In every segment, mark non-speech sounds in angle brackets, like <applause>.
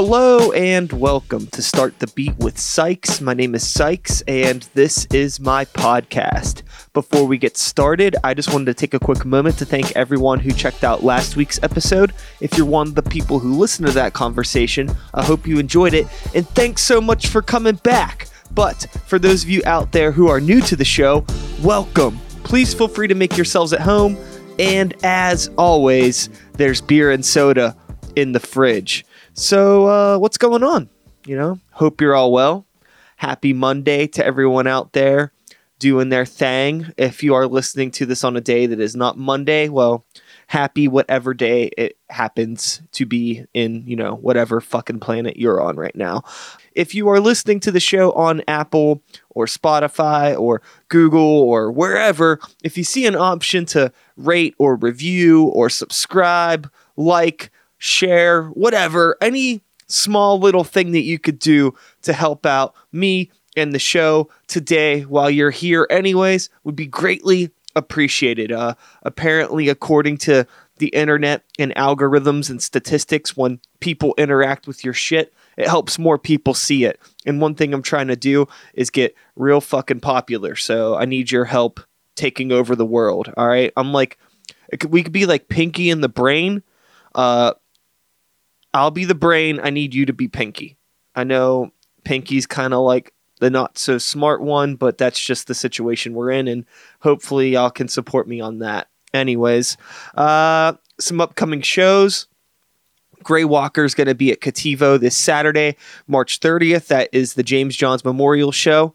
Hello and welcome to Start the Beat with Sykes. My name is Sykes and this is my podcast. Before we get started, I just wanted to take a quick moment to thank everyone who checked out last week's episode. If you're one of the people who listened to that conversation, I hope you enjoyed it and thanks so much for coming back. But for those of you out there who are new to the show, welcome. Please feel free to make yourselves at home. And as always, there's beer and soda in the fridge. So, uh, what's going on? You know, hope you're all well. Happy Monday to everyone out there doing their thing. If you are listening to this on a day that is not Monday, well, happy whatever day it happens to be in, you know, whatever fucking planet you're on right now. If you are listening to the show on Apple or Spotify or Google or wherever, if you see an option to rate or review or subscribe, like, share, whatever, any small little thing that you could do to help out me and the show today while you're here, anyways, would be greatly appreciated. Uh, apparently, according to the internet and algorithms and statistics, when people interact with your shit, it helps more people see it. And one thing I'm trying to do is get real fucking popular. So I need your help taking over the world. All right. I'm like, we could be like Pinky in the Brain. Uh, I'll be the brain. I need you to be Pinky. I know Pinky's kind of like the not so smart one, but that's just the situation we're in, and hopefully y'all can support me on that. Anyways, uh, some upcoming shows. Grey Walker is going to be at Cattivo this Saturday, March 30th. That is the James Johns Memorial Show.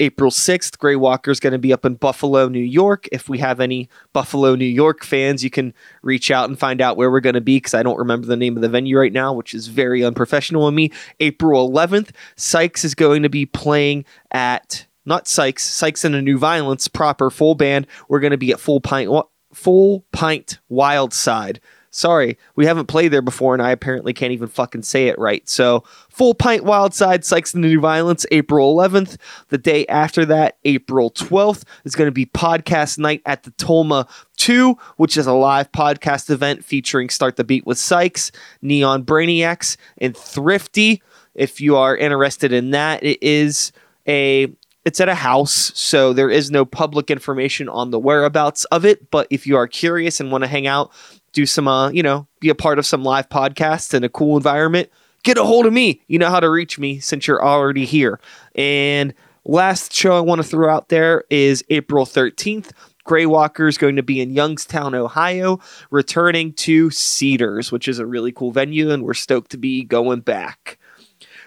April 6th, Grey Walker is going to be up in Buffalo, New York. If we have any Buffalo, New York fans, you can reach out and find out where we're going to be because I don't remember the name of the venue right now, which is very unprofessional of me. April 11th, Sykes is going to be playing at not Sykes, Sykes and a New Violence proper full band. We're going to be at Full Pint Full Pint Wild Side Sorry, we haven't played there before, and I apparently can't even fucking say it right. So, Full Pint Wildside, Sykes and the New Violence, April 11th. The day after that, April 12th, is going to be Podcast Night at the Tolma 2, which is a live podcast event featuring Start the Beat with Sykes, Neon Brainiacs, and Thrifty. If you are interested in that, it is a it's at a house, so there is no public information on the whereabouts of it. But if you are curious and want to hang out, do some, uh, you know, be a part of some live podcasts in a cool environment, get a hold of me. You know how to reach me since you're already here. And last show I want to throw out there is April 13th. Grey Walker is going to be in Youngstown, Ohio, returning to Cedars, which is a really cool venue, and we're stoked to be going back.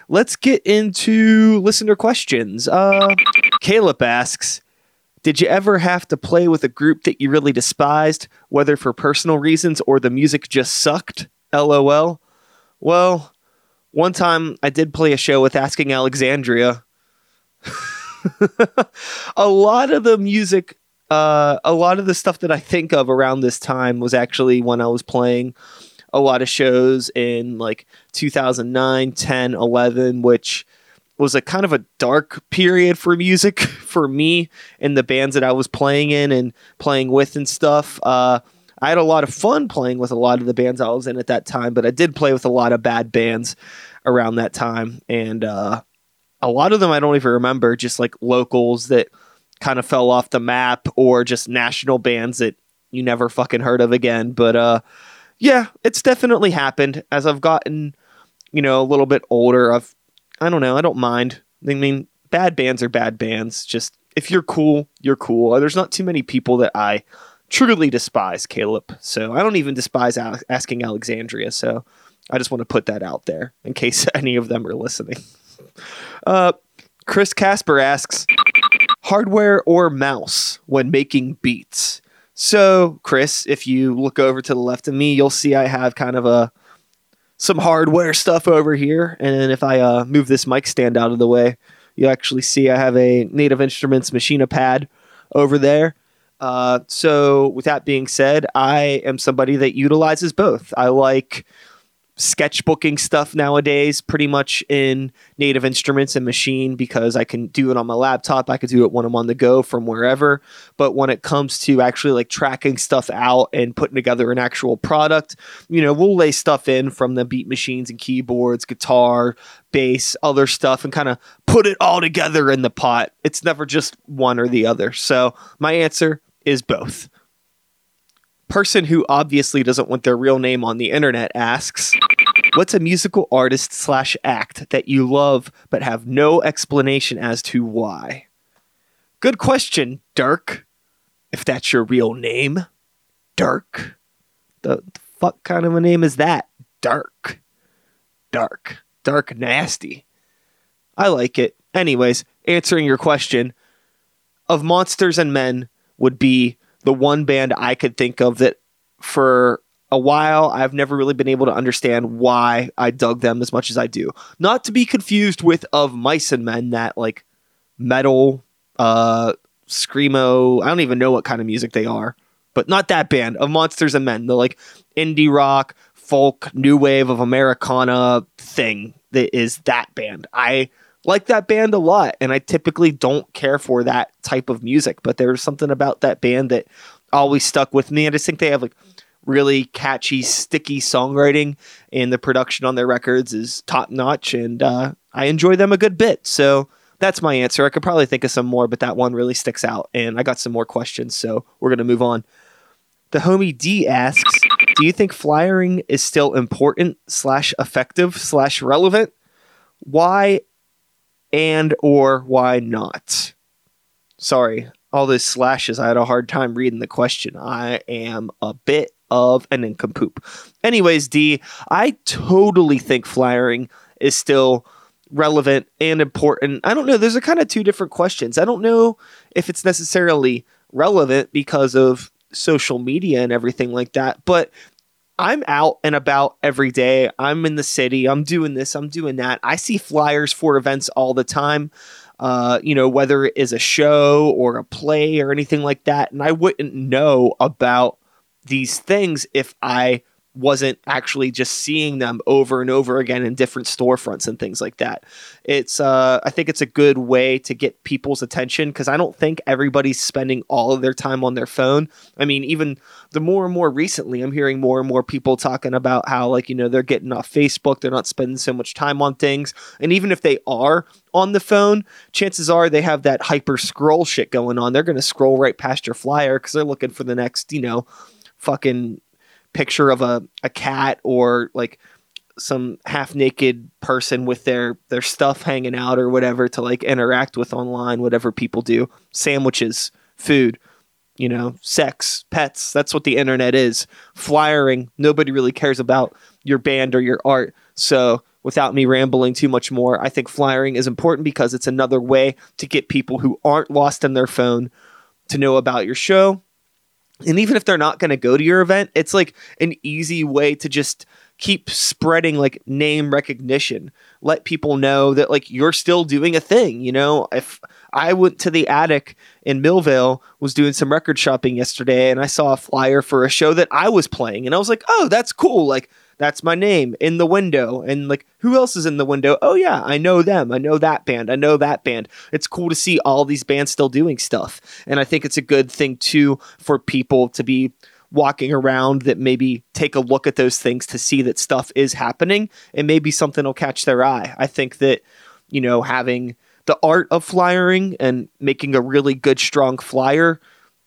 Let's get into listener questions. Uh, Caleb asks, did you ever have to play with a group that you really despised, whether for personal reasons or the music just sucked? LOL. Well, one time I did play a show with Asking Alexandria. <laughs> a lot of the music, uh, a lot of the stuff that I think of around this time was actually when I was playing a lot of shows in like 2009, 10, 11, which was a kind of a dark period for music <laughs> for me and the bands that I was playing in and playing with and stuff. Uh, I had a lot of fun playing with a lot of the bands I was in at that time, but I did play with a lot of bad bands around that time. And uh, a lot of them I don't even remember, just like locals that kind of fell off the map or just national bands that you never fucking heard of again. But uh, yeah, it's definitely happened as I've gotten, you know, a little bit older. I've I don't know. I don't mind. I mean, bad bands are bad bands. Just if you're cool, you're cool. There's not too many people that I truly despise, Caleb. So I don't even despise asking Alexandria. So I just want to put that out there in case <laughs> any of them are listening. <laughs> Uh, Chris Casper asks, hardware or mouse when making beats? So, Chris, if you look over to the left of me, you'll see I have kind of a some hardware stuff over here. And if I uh, move this mic stand out of the way, you actually see I have a Native Instruments Maschine pad over there. Uh, so, with that being said, I am somebody that utilizes both. I like sketchbooking stuff nowadays pretty much in native instruments and Maschine because I can do it on my laptop. I could do it when I'm on the go from wherever. But when it comes to actually like tracking stuff out and putting together an actual product, you know, we'll lay stuff in from the beat machines and keyboards, guitar, bass, other stuff, and kind of put it all together in the pot. It's never just one or the other. So my answer is both person who obviously doesn't want their real name on the internet asks What's a musical artist slash act that you love but have no explanation as to why? Good question, Dirk. If that's your real name. Dirk. The, the fuck kind of a name is that? Dirk. Dark. Dark nasty. I like it. Anyways, answering your question, of Monsters and Men would be the one band I could think of that for a while I've never really been able to understand why I dug them as much as I do. Not to be confused with of Mice and Men, that like metal, uh, screamo. I don't even know what kind of music they are, but not that band of Monsters and Men. The like indie rock, folk, new wave of Americana thing that is that band. I like that band a lot, and I typically don't care for that type of music, but there's something about that band that always stuck with me. I just think they have like really catchy, sticky songwriting, and the production on their records is top notch, and uh, I enjoy them a good bit. So that's my answer. I could probably think of some more, but that one really sticks out, and I got some more questions, so we're gonna move on. The homie D asks, "Do you think flyering is still important slash effective slash relevant? Why and or why not?" Sorry, all those slashes. I had a hard time reading the question. I am a bit of an nincompoop. Anyways, D, I totally think flyering is still relevant and important. I don't know. There's a kind of two different questions. I don't know if it's necessarily relevant because of social media and everything like that, but I'm out and about every day. I'm in the city. I'm doing this. I'm doing that. I see flyers for events all the time uh, you know, whether it is a show or a play or anything like that. And I wouldn't know about these things if I wasn't actually just seeing them over and over again in different storefronts and things like that. It's uh I think it's a good way to get people's attention because I don't think everybody's spending all of their time on their phone. I mean, even the more and more recently I'm hearing more and more people talking about how like, you know, they're getting off Facebook, they're not spending so much time on things. And even if they are on the phone, chances are they have that hyper scroll shit going on. They're going to scroll right past your flyer cuz they're looking for the next, you know, fucking picture of a, a cat or like some half naked person with their their stuff hanging out or whatever to like interact with online whatever people do. Sandwiches food you know sex pets that's what the internet is. Flyering nobody really cares about your band or your art. So without me rambling too much more i think flyering is important because it's another way to get people who aren't lost in their phone to know about your show and even if they're not going to go to your event, it's like an easy way to just keep spreading like name recognition. Let people know that like you're still doing a thing, you know? If I went to the attic in Millvale, was doing some record shopping yesterday and I saw a flyer for a show that I was playing and I was like, "Oh, that's cool." Like that's my name in the window. And like, who else is in the window? Oh, yeah, I know them. I know that band. I know that band. It's cool to see all these bands still doing stuff. And I think it's a good thing, too, for people to be walking around that maybe take a look at those things to see that stuff is happening and maybe something will catch their eye. I think that, you know, having the art of flyering and making a really good, strong flyer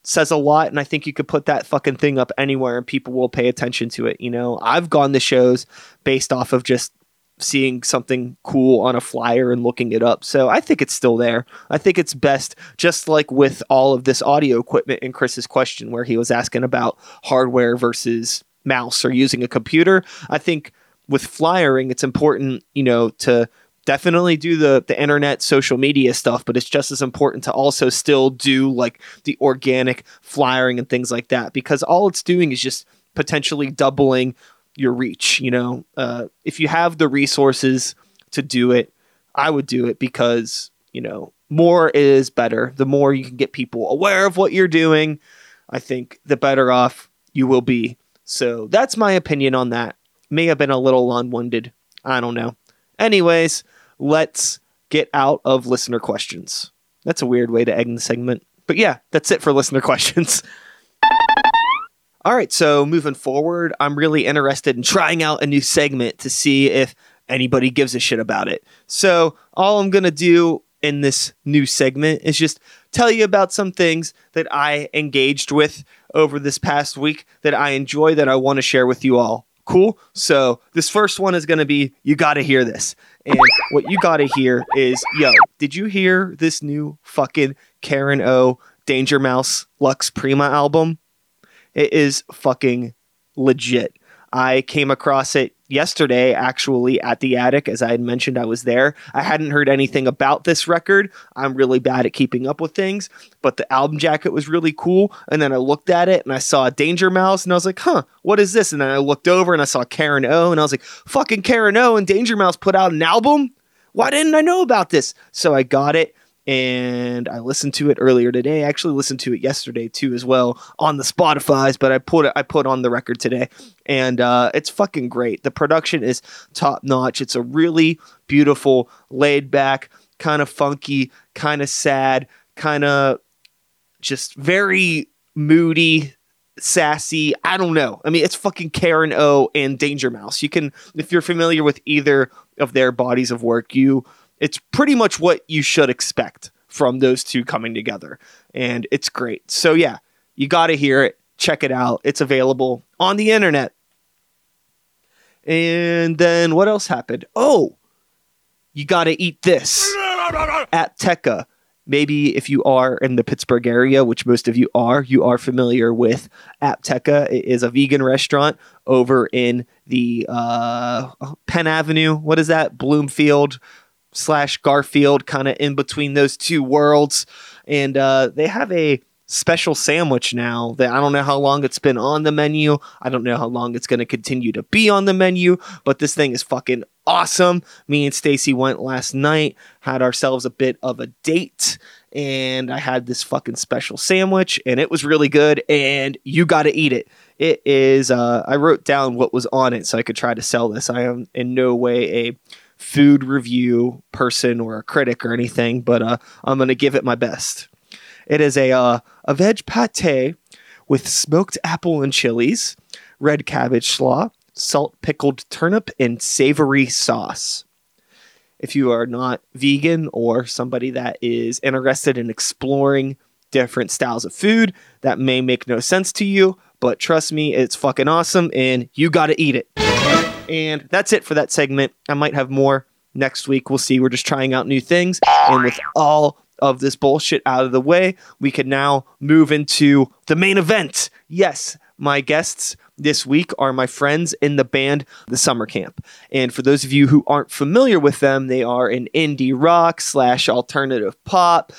says a lot and I think you could put that fucking thing up anywhere and people will pay attention to it, you know. I've gone to shows based off of just seeing something cool on a flyer and looking it up. So I think it's still there. I think it's best just like with all of this audio equipment in Chris's question where he was asking about hardware versus mouse or using a computer. I think with flyering it's important, you know, to definitely do the the internet social media stuff but it's just as important to also still do like the organic flyering and things like that because all it's doing is just potentially doubling your reach you know? Uh, if you have the resources to do it i would do it because you know more is better. The more you can get people aware of what you're doing i think the better off you will be. So that's my opinion on that. May have been a little long-winded. I don't know. Anyways, let's get out of listener questions. That's a weird way to end the segment. But yeah, that's it for listener <laughs> questions. All right, so moving forward, I'm really interested in trying out a new segment to see if anybody gives a shit about it. So, all I'm going to do in this new segment is just tell you about some things that I engaged with over this past week that I enjoy that I want to share with you all. Cool? So, this first one is going to be you got to hear this. And what you got to hear is yo, did you hear this new fucking Karen O Danger Mouse Lux Prima album? It is fucking legit. I came across it yesterday, actually, at the attic. As I had mentioned, I was there. I hadn't heard anything about this record. I'm really bad at keeping up with things, but the album jacket was really cool. And then I looked at it and I saw Danger Mouse and I was like, huh, what is this? And then I looked over and I saw Karen O and I was like, fucking Karen O and Danger Mouse put out an album? Why didn't I know about this? So I got it and I listened to it earlier today. I actually listened to it yesterday too, as well on the Spotify's. But I put it, I put on the record today, and uh, it's fucking great. The production is top notch. It's a really beautiful, laid back, kind of funky, kind of sad, kind of just very moody, sassy. I don't know. I mean, it's fucking Karen O and Danger Mouse. You can, if you're familiar with either of their bodies of work, you it's pretty much what you should expect from those two coming together. And it's great. So, yeah, you got to hear it. Check it out. It's available on the internet. And then what else happened? Oh, you got to eat this <laughs> Apteka. Maybe if you are in the Pittsburgh area, which most of you are, you are familiar with Apteka. It is a vegan restaurant over in the uh, Penn Avenue. What is that? Bloomfield slash Garfield, kind of in between those two worlds. And uh, they have a special sandwich now that I don't know how long it's been on the menu. I don't know how long it's going to continue to be on the menu, but this thing is fucking awesome. Me and Stacy went last night, had ourselves a bit of a date, and I had this fucking special sandwich and it was really good and you got to eat it. It is uh I wrote down what was on it so I could try to sell this. I am in no way a food review person or a critic or anything, but uh, I'm going to give it my best. It is a uh, a veg pate with smoked apple and chilies, red cabbage slaw, salt pickled turnip, and savory sauce. If you are not vegan or somebody that is interested in exploring different styles of food, that may make no sense to you, but trust me, it's fucking awesome and you got to eat it. And that's it for that segment. I might have more next week. We'll see. We're just trying out new things. And with all of this bullshit out of the way, we can now move into the main event. Yes, my guests this week are my friends in the band The Summer Camp. And for those of you who aren't familiar with them, they are an indie rock slash alternative pop,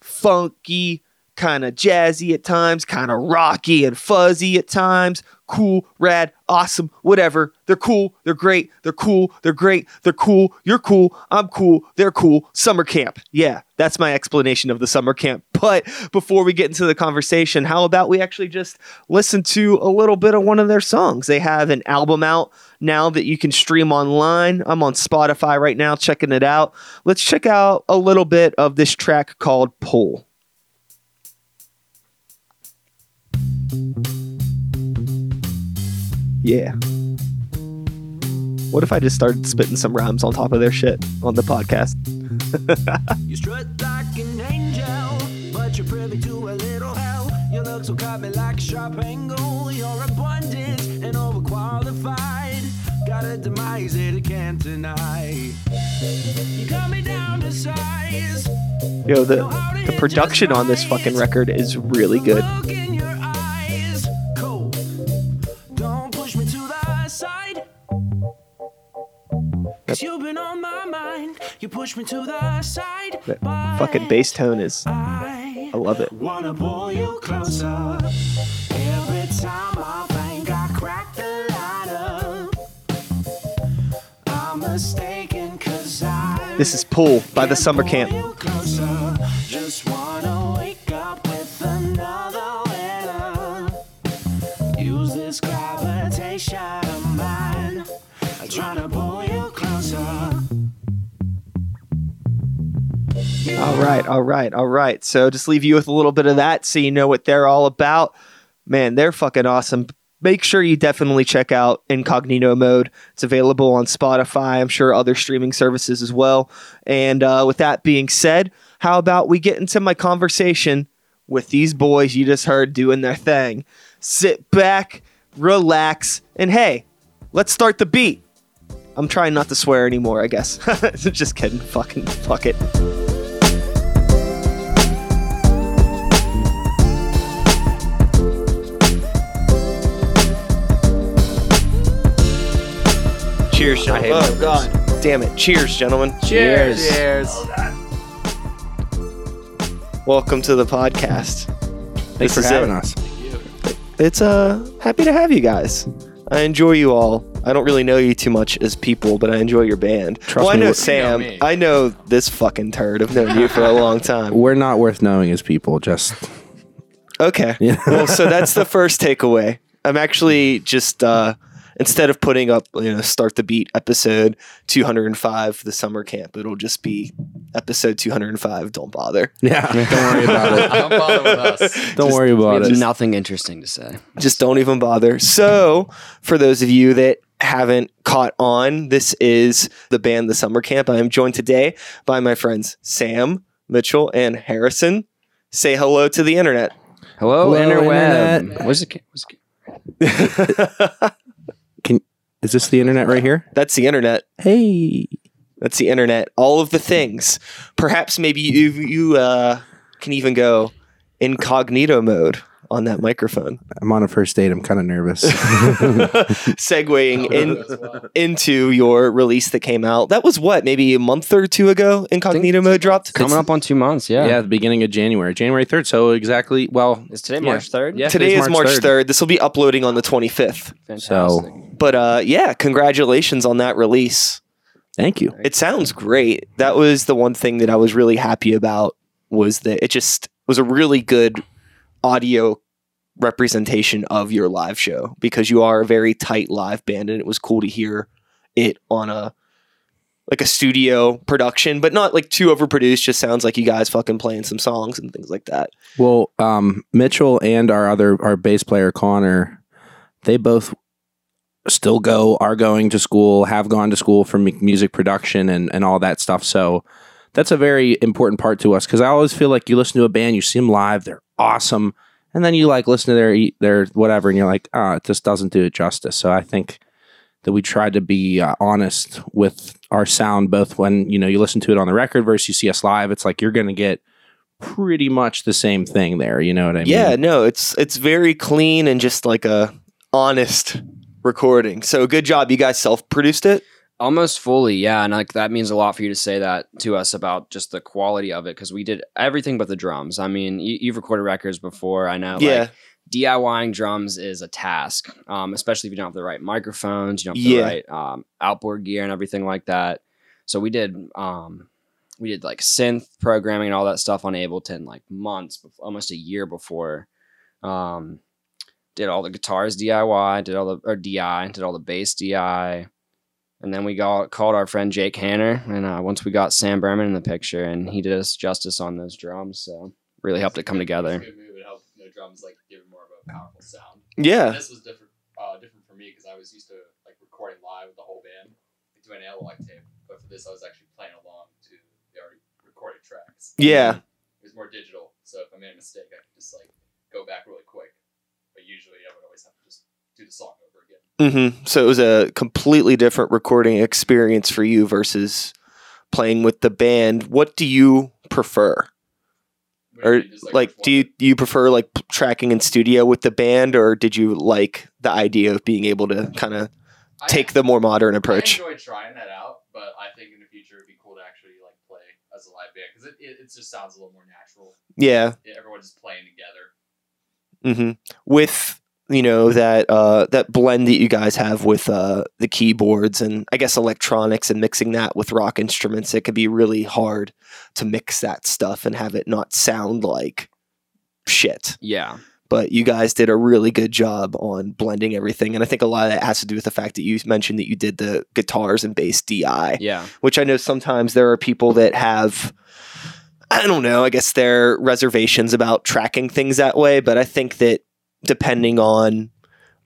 funky, kind of jazzy at times, kind of rocky and fuzzy at times, cool, rad, awesome, whatever. They're cool, they're great, they're cool, they're great, they're cool, you're cool, I'm cool, they're cool. Summer camp. Yeah, that's my explanation of the summer camp. <laughs> But before we get into the conversation, how about we actually just listen to a little bit of one of their songs? They have an album out now that you can stream online. I'm on Spotify right now checking it out. Let's check out a little bit of this track called Pull. Yeah. What if I just started spitting some rhymes on top of their shit on the podcast? <laughs> you strut like an angel, but you're privy to a little hell. Your looks will cut me like a sharp angle. You're abundant and overqualified. Got a demise that I can't deny. You cut me down to size. Yo, the, the production on this fucking record is really good. You've been on my mind. You push me to the side. That fucking bass tone is. I, I love it. Wanna pull you closer. Every time I think I crack the I'm mistaken cause I. This is Pull by the Summer Camp. Right, all right, all right. So just leave you with a little bit of that so you know what they're all about. Man, they're fucking awesome. Make sure you definitely check out Incognito Mode. It's available on Spotify, I'm sure other streaming services as well. And uh, with that being said, how about we get into my conversation with these boys you just heard doing their thing? Sit back, relax, and hey, let's start the beat. I'm trying not to swear anymore, I guess. <laughs> just kidding. Fucking fuck it. Cheers, I hate. Oh, numbers. God. Damn it. Cheers, gentlemen. Cheers. Cheers. Welcome to the podcast. Thanks This for having it. us. It's uh happy to have you guys. I enjoy you all. I don't really know you too much as people, but I enjoy your band. Trust well, I me, know we're- Sam. You know me. I know this fucking turd. I've known you for a long time. We're not worth knowing as people. Just Okay. Yeah. well, so that's the <laughs> first takeaway. I'm actually just uh instead of putting up, you know, start the beat episode 205 the summer camp, it'll just be episode 205 don't bother. <laughs> yeah. Don't worry about it. <laughs> Don't bother with us. Don't worry We about have it. nothing interesting to say. just don't even bother. So, for those of you that haven't caught on, this is the band The Summer Camp. I am joined today by my friends Sam, Mitchell, and Harrison. Say hello to the internet. Hello, Hello, interweb. internet. What's it? What's it? Is this the internet right here? That's the internet. Hey. That's the internet. All of the things. Perhaps maybe you you uh, can even go incognito mode on that microphone, I'm on a first date. I'm kind of nervous. <laughs> <laughs> Segwaying in into your release that came out. That was what maybe a month or two ago. Incognito mode dropped. Coming up on two months. Yeah. yeah, the beginning of January, January 3rd. So exactly, well, Is today Yeah. March third? Yeah. Today is March March 3rd. This will be uploading on the 25th. Fantastic. So- But uh, yeah, congratulations on that release. thank you. It sounds great. That was the one thing that I was really happy about was that it just was a really good audio representation of your live show because you are a very tight live band and it was cool to hear it on a like a studio production but not like too overproduced just sounds like you guys fucking playing some songs and things like that Well, um, Mitchell and our other our bass player Connor, they both still go are going to school, have gone to school for mu- music production and and all that stuff. So that's a very important part to us because I always feel like you listen to a band, you see them live, they're awesome, and then you like listen to their their whatever, and you're like, ah, it just doesn't do it justice. So I think that we tried to be uh, honest with our sound, both when you know you listen to it on the record versus you see us live. It's like you're going to get pretty much the same thing there. You know what I mean? yeah no it's it's very clean and just like a honest recording so good job you guys self-produced it Almost fully, yeah, and like that means a lot for you to say that to us about just the quality of it because we did everything but the drums. I mean, you, you've recorded records before, I know. yeah Like, DIYing drums is a task, um, especially if you don't have the right microphones, you don't have Yeah. the right um, outboard gear and everything like that. So we did, um, we did like synth programming and all that stuff on Ableton like months, before, almost a year before. Um, did all the guitars DIY, did all the or DI, did all the bass DI, and then we got called our friend Jake Hanner, and uh, once we got Sam Berman in the picture, and he did us justice on those drums, so really helped it come together. Good. It helped you know, drums like give it more of a powerful sound. yeah This was different, uh, different for me because I was used to like recording live with the whole band, like, doing an analog tape. But for this, I was actually playing along to the already recorded tracks. yeah It was more digital, so if I made a mistake, I could just like go back really quick. But usually, I would always have to just do the song over again. hmm So it was a completely different recording experience for you versus playing with the band. What do you prefer? Or just, like, do you do you prefer like tracking in studio with the band, or did you like the idea of being able to kind of I- take the more modern approach? I enjoyed trying that out, but I think in the future it'd be cool to actually like play as a live band because it, it, it just sounds a little more natural. Yeah. Everyone's playing together. hmm With you know that uh, that blend that you guys have with uh, the keyboards and I guess electronics and mixing that with rock instruments, it could be really hard to mix that stuff and have it not sound like shit. Yeah, But you guys did a really good job on blending everything, and I think a lot of that has to do with the fact that you mentioned that you did the guitars and bass DI yeah, which I know sometimes there are people that have I don't know. I guess there are reservations about tracking things that way, but I think that depending on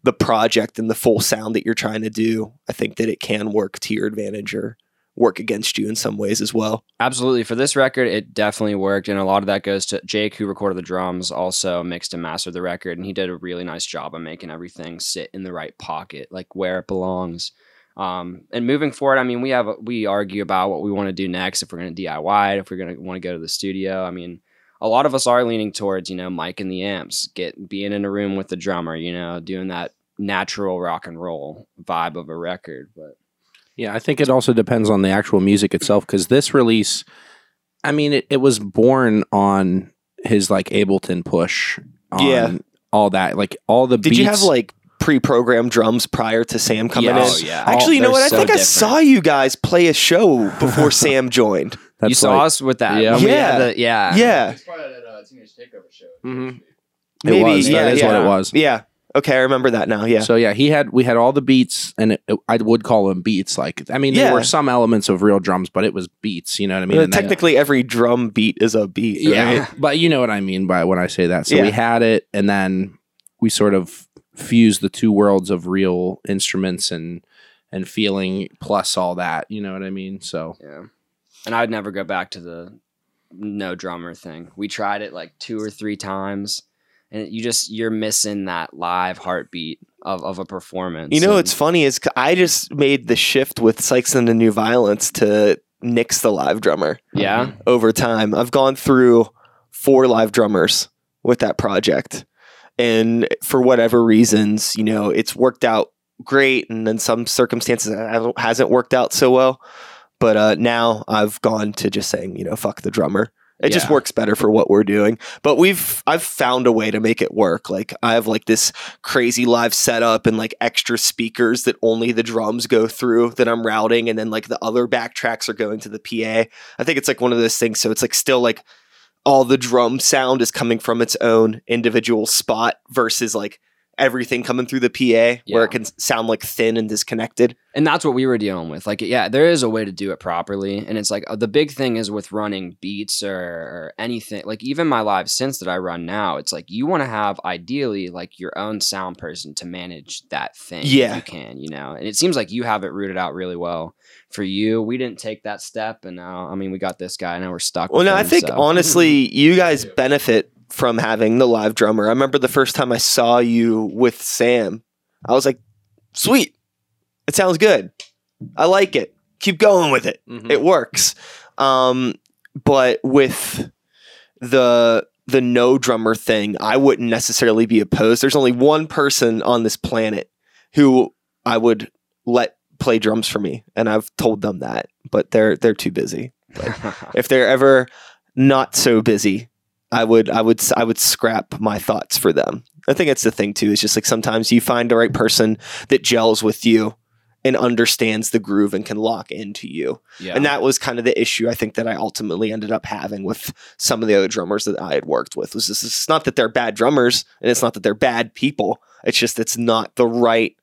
the project and the full sound that you're trying to do, I think that it can work to your advantage or work against you in some ways as well. Absolutely. For this record, it definitely worked. And a lot of that goes to Jake, who recorded the drums, also mixed and mastered the record. And he did a really nice job of making everything sit in the right pocket, like where it belongs. Um, and moving forward, I mean, we have we argue about what we want to do next. If we're going to DIY if we're going to want to go to the studio. I mean, a lot of us are leaning towards you know miking the amps, get being in a room with the drummer, you know, doing that natural rock and roll vibe of a record. But Yeah, I think it also depends on the actual music itself because this release, I mean, it, it was born on his like Ableton push. On Yeah. all that, like all the. Did beats, you have like pre-programmed drums prior to Sam coming Yes. in? Oh, yeah. Actually, you oh, know what? I so think I different. saw you guys play a show before <laughs> Sam joined. That's you saw like- us with that. Yeah. when Yeah. the- yeah. Yeah, It's part of that uh, Teenage Takeover show. Mhm. It maybe. was. Yeah, that is yeah. what it was. Yeah. Okay, I remember that now. Yeah. So yeah, he had we had all the beats, and it, it- I would call them beats. Like I mean, Yeah. there were some elements of real drums, but it was beats. You know what I mean? Uh, And then- technically, every drum beat is a beat. yeah, right? <laughs> but you know what I mean by when I say that. So Yeah. we had it, and then we sort of fused the two worlds of real instruments and and feeling plus all that. You know what I mean? So Yeah. And I'd never go back to the no drummer thing. We tried it like two or three times and you just you're missing that live heartbeat of, of a performance. You know And- what's funny is I just made the shift with Sykes and the New Violence to nix the live drummer yeah. over time. I've gone through four live drummers with that project. And for whatever reasons, you know, it's worked out great. And in some circumstances, it hasn't- hasn't worked out so well. But uh, now I've gone to just saying, you know, fuck the drummer. It just works better for what we're doing. But we've I've found a way to make it work. Like I have like this crazy live setup and like extra speakers that only the drums go through that I'm routing and then like the other backtracks are going to the PA. I think it's like one of those things so it's like still like all the drum sound is coming from its own individual spot versus like everything coming through the PA where it can sound like thin and disconnected. And that's what we were dealing with. Like, yeah, there is a way to do it properly. And it's like uh, the big thing is with running beats or, or anything, like even my live synths that I run now, it's like you want to have ideally like your own sound person to manage that thing. Yeah. you can, you know. And it seems like you have it rooted out really well. For you, we didn't take that step. And now, I mean, we got this guy and now we're stuck. Well, with no, I think so. honestly, <laughs> you guys benefit from having the live drummer. I remember the first time I saw you with Sam, I was like, sweet. It sounds good. I like it. Keep going with it. Mm-hmm. It works. Um, but with the the no drummer thing, I wouldn't necessarily be opposed. There's only one person on this planet who I would let play drums for me, and I've told them that, but they're they're too busy <laughs> if they're ever not so busy i would i would i would scrap my thoughts for them i think that's the thing too It's just like sometimes you find the right person that gels with you and understands the groove and can lock into you yeah. and that was kind of the issue i think that i ultimately ended up having with some of the other drummers that i had worked with was this it's not that they're bad drummers and it's not that they're bad people it's just it's not the right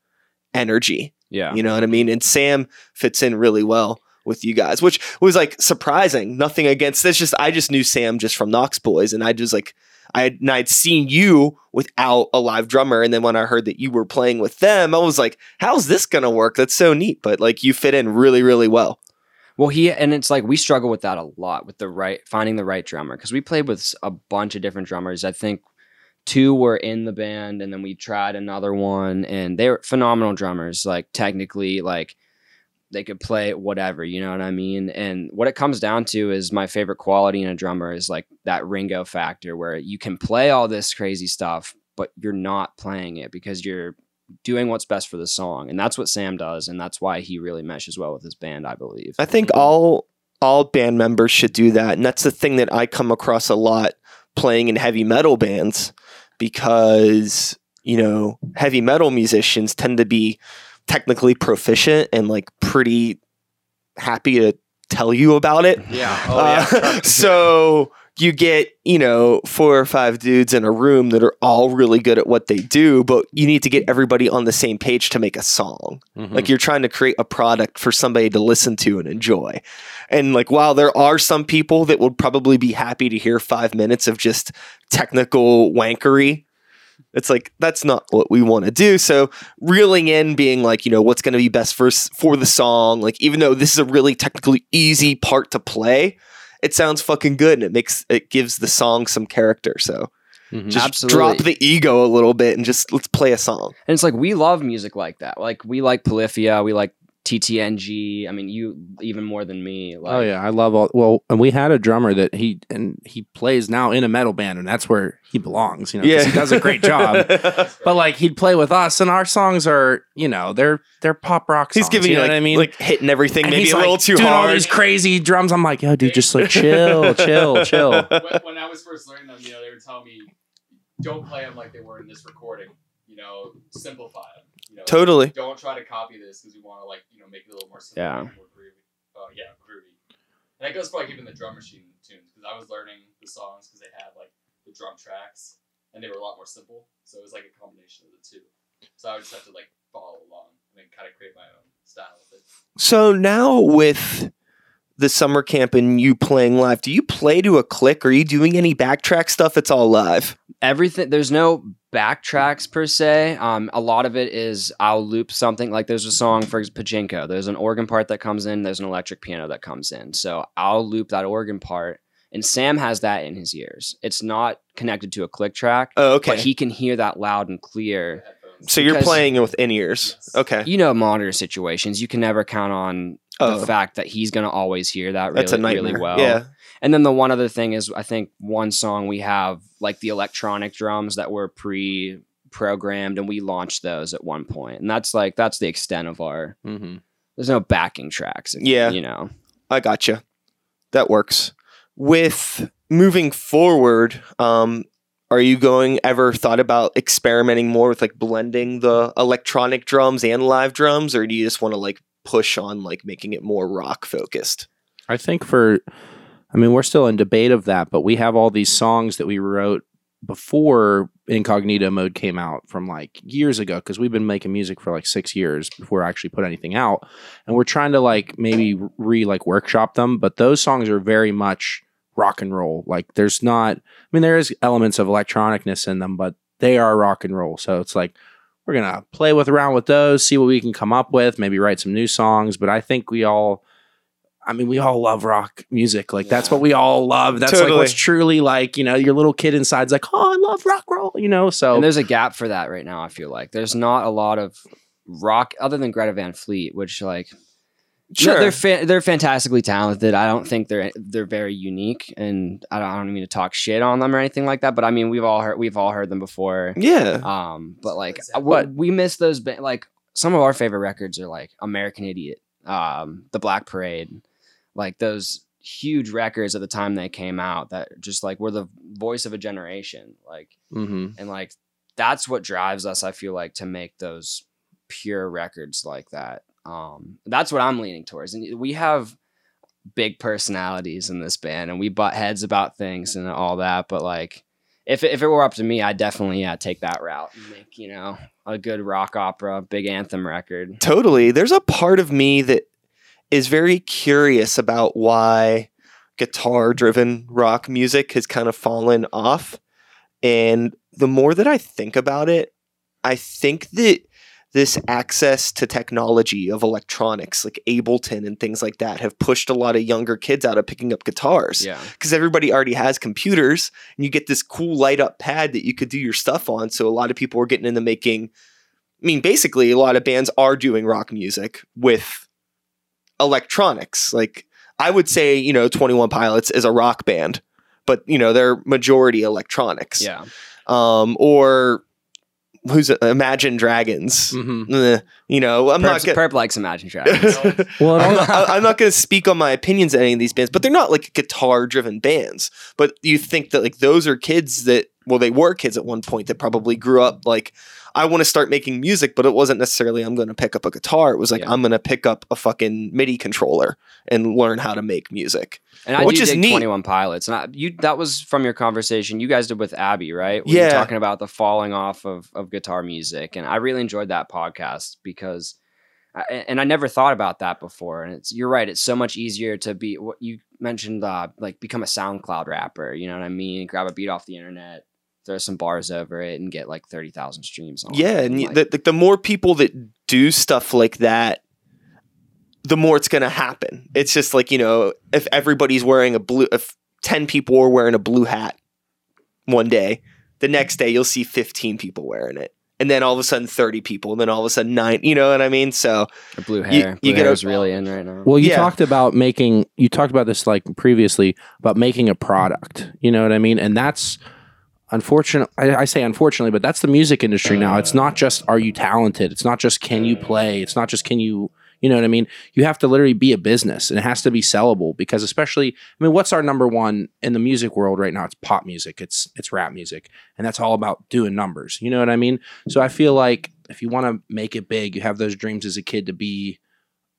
energy yeah. you know what I mean? And Sam fits in really well with you guys, which was like surprising. Nothing against this. Just I just knew Sam just from Knox Boys, and I just like I had, and I'd seen you without a live drummer, and then when I heard that you were playing with them, I was like, "How's this gonna work?" That's so neat. But like you fit in really, really well. Well, he and it's like we struggle with that a lot with the right finding the right drummer because we played with a bunch of different drummers. I think two were in the band, and then we tried another one, and they were phenomenal drummers. Like technically, like they could play whatever, you know what I mean. And what it comes down to is my favorite quality in a drummer is like that Ringo factor, where you can play all this crazy stuff, but you're not playing it because you're doing what's best for the song, and that's what Sam does, and that's why he really meshes well with his band, I believe. I think all all band members should do that, and that's the thing that I come across a lot playing in heavy metal bands because you know heavy metal musicians tend to be technically proficient and like pretty happy to tell you about it. Yeah. <laughs> Uh, <laughs> so you get, you know, four or five dudes in a room that are all really good at what they do, but you need to get everybody on the same page to make a song. Mhm. Like you're trying to create a product for somebody to listen to and enjoy. And like while there are some people that would probably be happy to hear 5 minutes of just technical wankery, it's like that's not what we want to do. So reeling in being like, you know, what's going to be best for for the song, like even though this is a really technically easy part to play, it sounds fucking good and it makes it gives the song some character. So Mhm. just Absolutely. drop the ego a little bit and just let's play a song. And it's like we love music like that. Like we like Polyphia, we like TTNG. I mean, you even more than me. Oh, like, Oh yeah, I love all. Well, and we had a drummer that he and he plays now in a metal band, and that's where he belongs. You know, 'cause he does a great job. <laughs> But like he'd play with us, and our songs are, you know, they're they're pop rock. Songs, He's giving you you, know like, what I mean. like hitting everything And maybe he's, a like, little too doing all hard. these crazy drums. I'm like, yo, dude, just like <laughs> chill, chill, chill. when, when I was first learning them, you know, they would tell me, don't play them like they were in this recording. You know, simplify them. You know, Totally. Don't try to copy this because we want to like you know make it a little more simple, Yeah. more groovy. Uh, yeah, groovy. And that goes for like even the drum machine tunes because I was learning the songs because they had like the drum tracks and they were a lot more simple. So it was like a combination of the two. So I would just have to like follow along and then kind of create my own style with it. So now with the summer camp and you playing live, do you play to a click? Are you doing any backtrack stuff? It's all live. everything there's no backtracks per se um a lot of it is i'll loop something like there's a song for pachinko there's an organ part that comes in there's an electric piano that comes in so i'll loop that organ part and sam has that in his ears it's not connected to a click track Oh, okay. but he can hear that loud and clear. So you're because- playing with in ears. Yes. Okay. you know monitor situations you can never count on Oh. the fact that he's going to always hear that really, That's a nightmare. really well Yeah. and then the one other thing is, I think one song we have like the electronic drums that were pre-programmed, and we launched those at one point, and that's like that's the extent of our. Mm-hmm. There's no backing tracks. Yeah. you know. I gotcha. That works. With moving forward, um, are you going ever thought about experimenting more with like blending the electronic drums and live drums, or do you just want to like push on like making it more rock focused? I think for, I mean, we're still in debate of that, but we have all these songs that we wrote before Incognito Mode came out from like years ago because we've been making music for like six years before I actually put anything out, and we're trying to like maybe re like workshop them, but those songs are very much rock and roll. Like, there's not, I mean, there is elements of electronicness in them, but they are rock and roll. So it's like we're gonna play with around with those, see what we can come up with, maybe write some new songs. But I think we all I mean, we all love rock music. Like that's what we all love. That's Totally. like what's truly like, you know, your little kid inside's like, oh, I love rock roll, you know. So And there's a gap for that right now. I feel like there's not a lot of rock other than Greta Van Fleet, which like no, they're fa- they're fantastically talented. I don't think they're they're very unique, and I don't, I don't mean to talk shit on them or anything like that. But I mean, we've all heard we've all heard them before. yeah. Um, but like That's uh, we, we miss those. Ba- like some of our favorite records are like American Idiot, um, The Black Parade, like those huge records at the time they came out that just like were the voice of a generation. Like Mhm. and like that's what drives us. I feel like to make those pure records like that. Um, that's what I'm leaning towards, and we have big personalities in this band, and we butt heads about things and all that. But like, if if it were up to me, I'd definitely yeah take that route make you know a good rock opera, big anthem record. Totally. There's a part of me that is very curious about why guitar driven rock music has kind of fallen off. And the more that I think about it, I think that this access to technology of electronics like Ableton and things like that have pushed a lot of younger kids out of picking up guitars Yeah, because everybody already has computers and you get this cool light up pad that you could do your stuff on. So a lot of people are getting into making, I mean, basically, a lot of bands are doing rock music with electronics. Like, I would say, you know, 21 Pilots is a rock band, but, you know, they're majority electronics. yeah. Um, or who's it? Imagine Dragons. Mhm. Eh, you know, I'm not Perp, gonna. Perp likes Imagine <laughs> Dragons. Well, I'm not, I- I'm not going to speak on my opinions on any of these bands, but they're not like guitar driven bands. But you think that like those are kids that, well, they were kids at one point that probably grew up like, I want to start making music, but it wasn't necessarily I'm going to pick up a guitar. It was like Yeah. I'm going to pick up a fucking MIDI controller and learn how to make music. And I Which do is dig neat. Twenty One Pilots, and I, you that was from your conversation you guys did with Abby, right? Where Yeah. talking about the falling off of of guitar music, and I really enjoyed that podcast because, I, and I never thought about that before. And it's you're right; it's so much easier to be what you mentioned, uh, like become a SoundCloud rapper. You know what I mean? Grab a beat off the internet, throw some bars over it, and get like thirty thousand streams on. Yeah, it. and you, like, the, the, the more people that do stuff like that, the more it's going to happen. It's just like you know, if everybody's wearing a blue, if ten people are wearing a blue hat one day, the next day you'll see fifteen people wearing it, and then all of a sudden thirty people, and then all of a sudden nine. You know what I mean? So the blue you- hair. you blue get hair a- is really in right now. Well, you Yeah. talked about making you talked about this like previously about making a product. You know what I mean? And that's unfortunate. I, I say unfortunately, but that's the music industry now. It's not just are you talented. It's not just can you play. It's not just can you. You know what I mean? You have to literally be a business, and it has to be sellable because, especially, I mean, what's our number one in the music world right now? It's pop music. It's it's rap music, and that's all about doing numbers. You know what I mean? So I feel like if you want to make it big, you have those dreams as a kid to be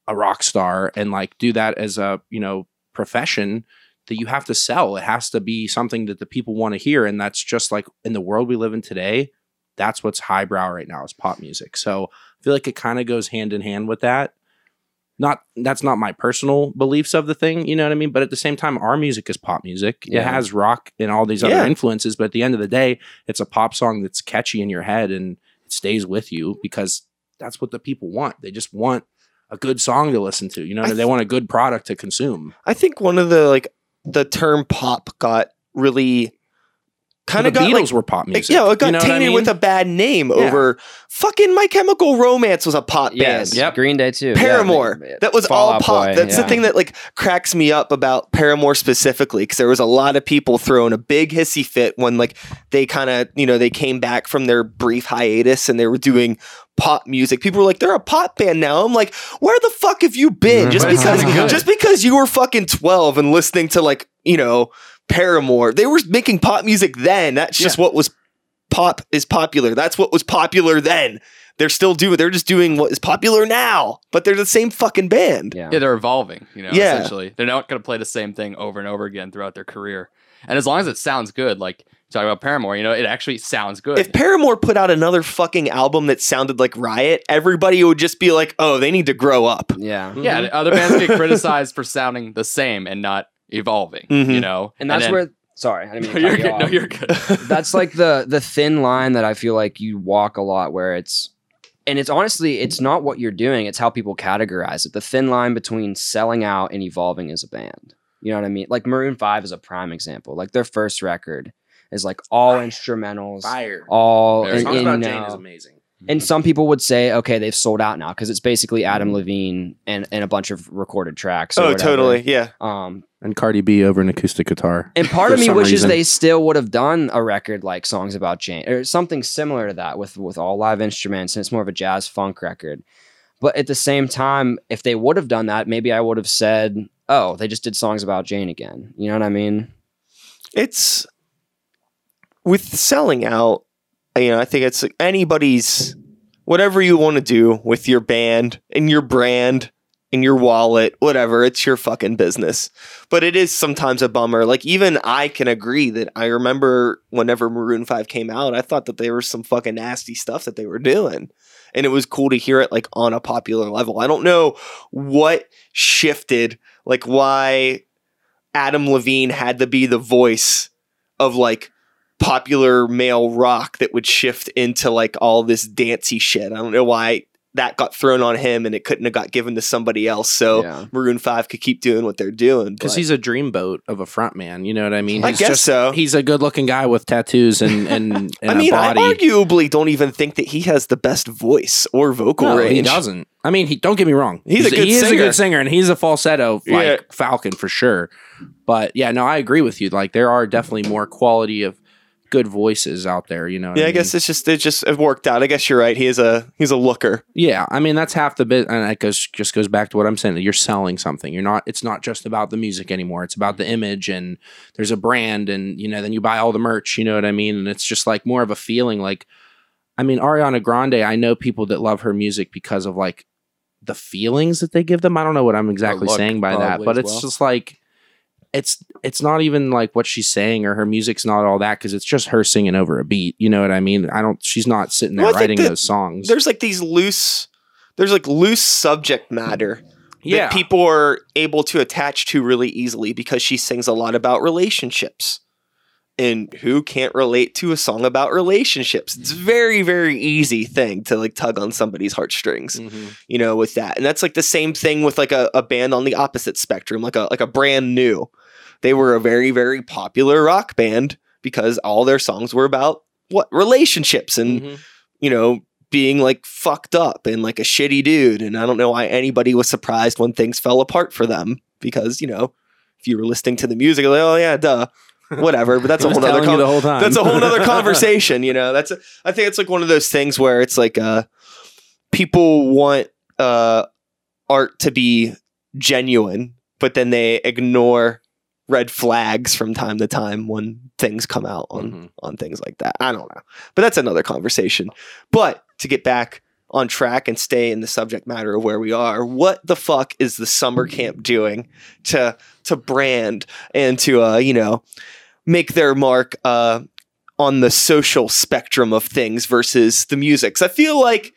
a rock star and like do that as a you know profession that you have to sell it has to be something that the people want to hear and that's just like in the world we live in today that's what's highbrow right now is pop music so i feel like it kind of goes hand in hand with that not that's not my personal beliefs of the thing you know what i mean but at the same time our music is pop music it has rock and all these Yeah. other influences but at the end of the day it's a pop song that's catchy in your head and it stays with you because that's what the people want they just want a good song to listen to. You know, they th- want a good product to consume. I think one of the like the term pop got really kind of got Beatles like, were pop music. Yeah, it got you know what I tainted mean? with a bad name Yeah. over fucking My Chemical Romance was a pop Yes, band. Yep. Green Day too. Yeah, Paramore. they- that was Fall all pop. Boy, That's the thing that like cracks me up about Paramore specifically because there was a lot of people throwing a big hissy fit when like they kind of you know they came back from their brief hiatus and they were doing pop music. People were like, they're a pop band now. I'm like, where the fuck have you been? Just because just because you were fucking 12 and listening to like you know Paramore, they were making pop music then. That's just what was pop is popular. That's what was popular then. They're still doing. They're just doing what is popular now, but they're the same fucking band. Yeah. Yeah, they're evolving. You know, Yeah. essentially, they're not going to play the same thing over and over again throughout their career. And as long as it sounds good, like talking about Paramore, you know, it actually sounds good. If Paramore put out another fucking album that sounded like Riot, everybody would just be like, "Oh, they need to grow up." Yeah. yeah, other bands get <laughs> criticized for sounding the same and not evolving. Mhm. You know, And that's then- where sorry, I didn't No, mean to <laughs> you're you good. No, you're good. <laughs> that's like the the thin line that I feel like you walk a lot where it's and it's honestly it's not what you're doing, it's how people categorize it. The thin line between selling out and evolving as a band. You know what I mean? Like Maroon 5 is a prime example. Like their first record is like all instrumentals, Fire. all Their and, Songs and, about you Jane is amazing. and some people would say, okay, they've sold out now because it's basically Adam Levine and, and a bunch of recorded tracks. or oh, whatever. totally. Yeah. Um, And Cardi B over an acoustic guitar. and part for of me some wishes reason. they still would have done a record like songs about Jane or something similar to that with with all live instruments and it's more of a jazz funk record. But at the same time, if they would have done that, maybe I would have said, "Oh, they just did songs about Jane again." You know what I mean? It's with selling out. You know, I think it's anybody's whatever you want to do with your band and your brand and your wallet, whatever. It's your fucking business. But it is sometimes a bummer. Like even I can agree that I remember whenever Maroon Five came out, I thought that there was some fucking nasty stuff that they were doing. And it was cool to hear it like on a popular level. I don't know what shifted, like why Adam Levine had to be the voice of like popular male rock that would shift into like all this dancey shit. I don't know why that got thrown on him and it couldn't have got given to somebody else. So Yeah. Maroon 5 could keep doing what they're doing. Because he's a dreamboat of a front man. You know what I mean? I guess just- so. He's a good looking guy with tattoos and, and, <laughs> and I mean, a I body. arguably don't even think that he has the best voice or vocal no, range. he doesn't. I mean, he don't get me wrong. He's a good he is a good singer, and he's a falsetto like Yeah. Falcon for sure. But yeah, no, I agree with you. Like there are definitely more quality of good voices out there. You know? Yeah, I mean? guess it's just it just it worked out. I guess you're right. He is a he's a looker. Yeah, I mean that's half the bit, and it goes just goes back to what I'm saying. That you're selling something. You're not. It's not just about the music anymore. It's about the image, and there's a brand, and you know, then you buy all the merch. You know what I mean? And it's just like more of a feeling. Like I mean, Ariana Grande, I know people that love her music because of like the feelings that they give them. I don't know what I'm exactly saying by that, but it's well. just like it's it's not even like what she's saying or her music's not all that because it's just her singing over a beat. You know what I mean? I don't. She's not sitting there Well, writing those songs. There's like these loose, there's like loose subject matter yeah, that people are able to attach to really easily because she sings a lot about relationships. And who can't relate to a song about relationships? It's a very, very easy thing to like tug on somebody's heartstrings, Mhm. you know, with that. And that's like the same thing with like a, a band on the opposite spectrum, like a like a brand new. They were a very, very popular rock band because all their songs were about what relationships and Mhm. you know, being like fucked up and like a shitty dude. And I don't know why anybody was surprised when things fell apart for them because, you know, if you were listening to the music, like, oh yeah, duh, whatever. But that's a <laughs> whole other the whole that's a whole nother <laughs> conversation, you know. That's a, I think it's like one of those things where it's like uh people want uh art to be genuine, but then they ignore red flags from time to time when things come out on Mhm. on things like that. I don't know. But that's another conversation. But to get back on track and stay in the subject matter of where we are, what the fuck is the summer camp doing to to brand and to uh, you know, make their mark uh on the social spectrum of things versus the music. 'Cause I feel like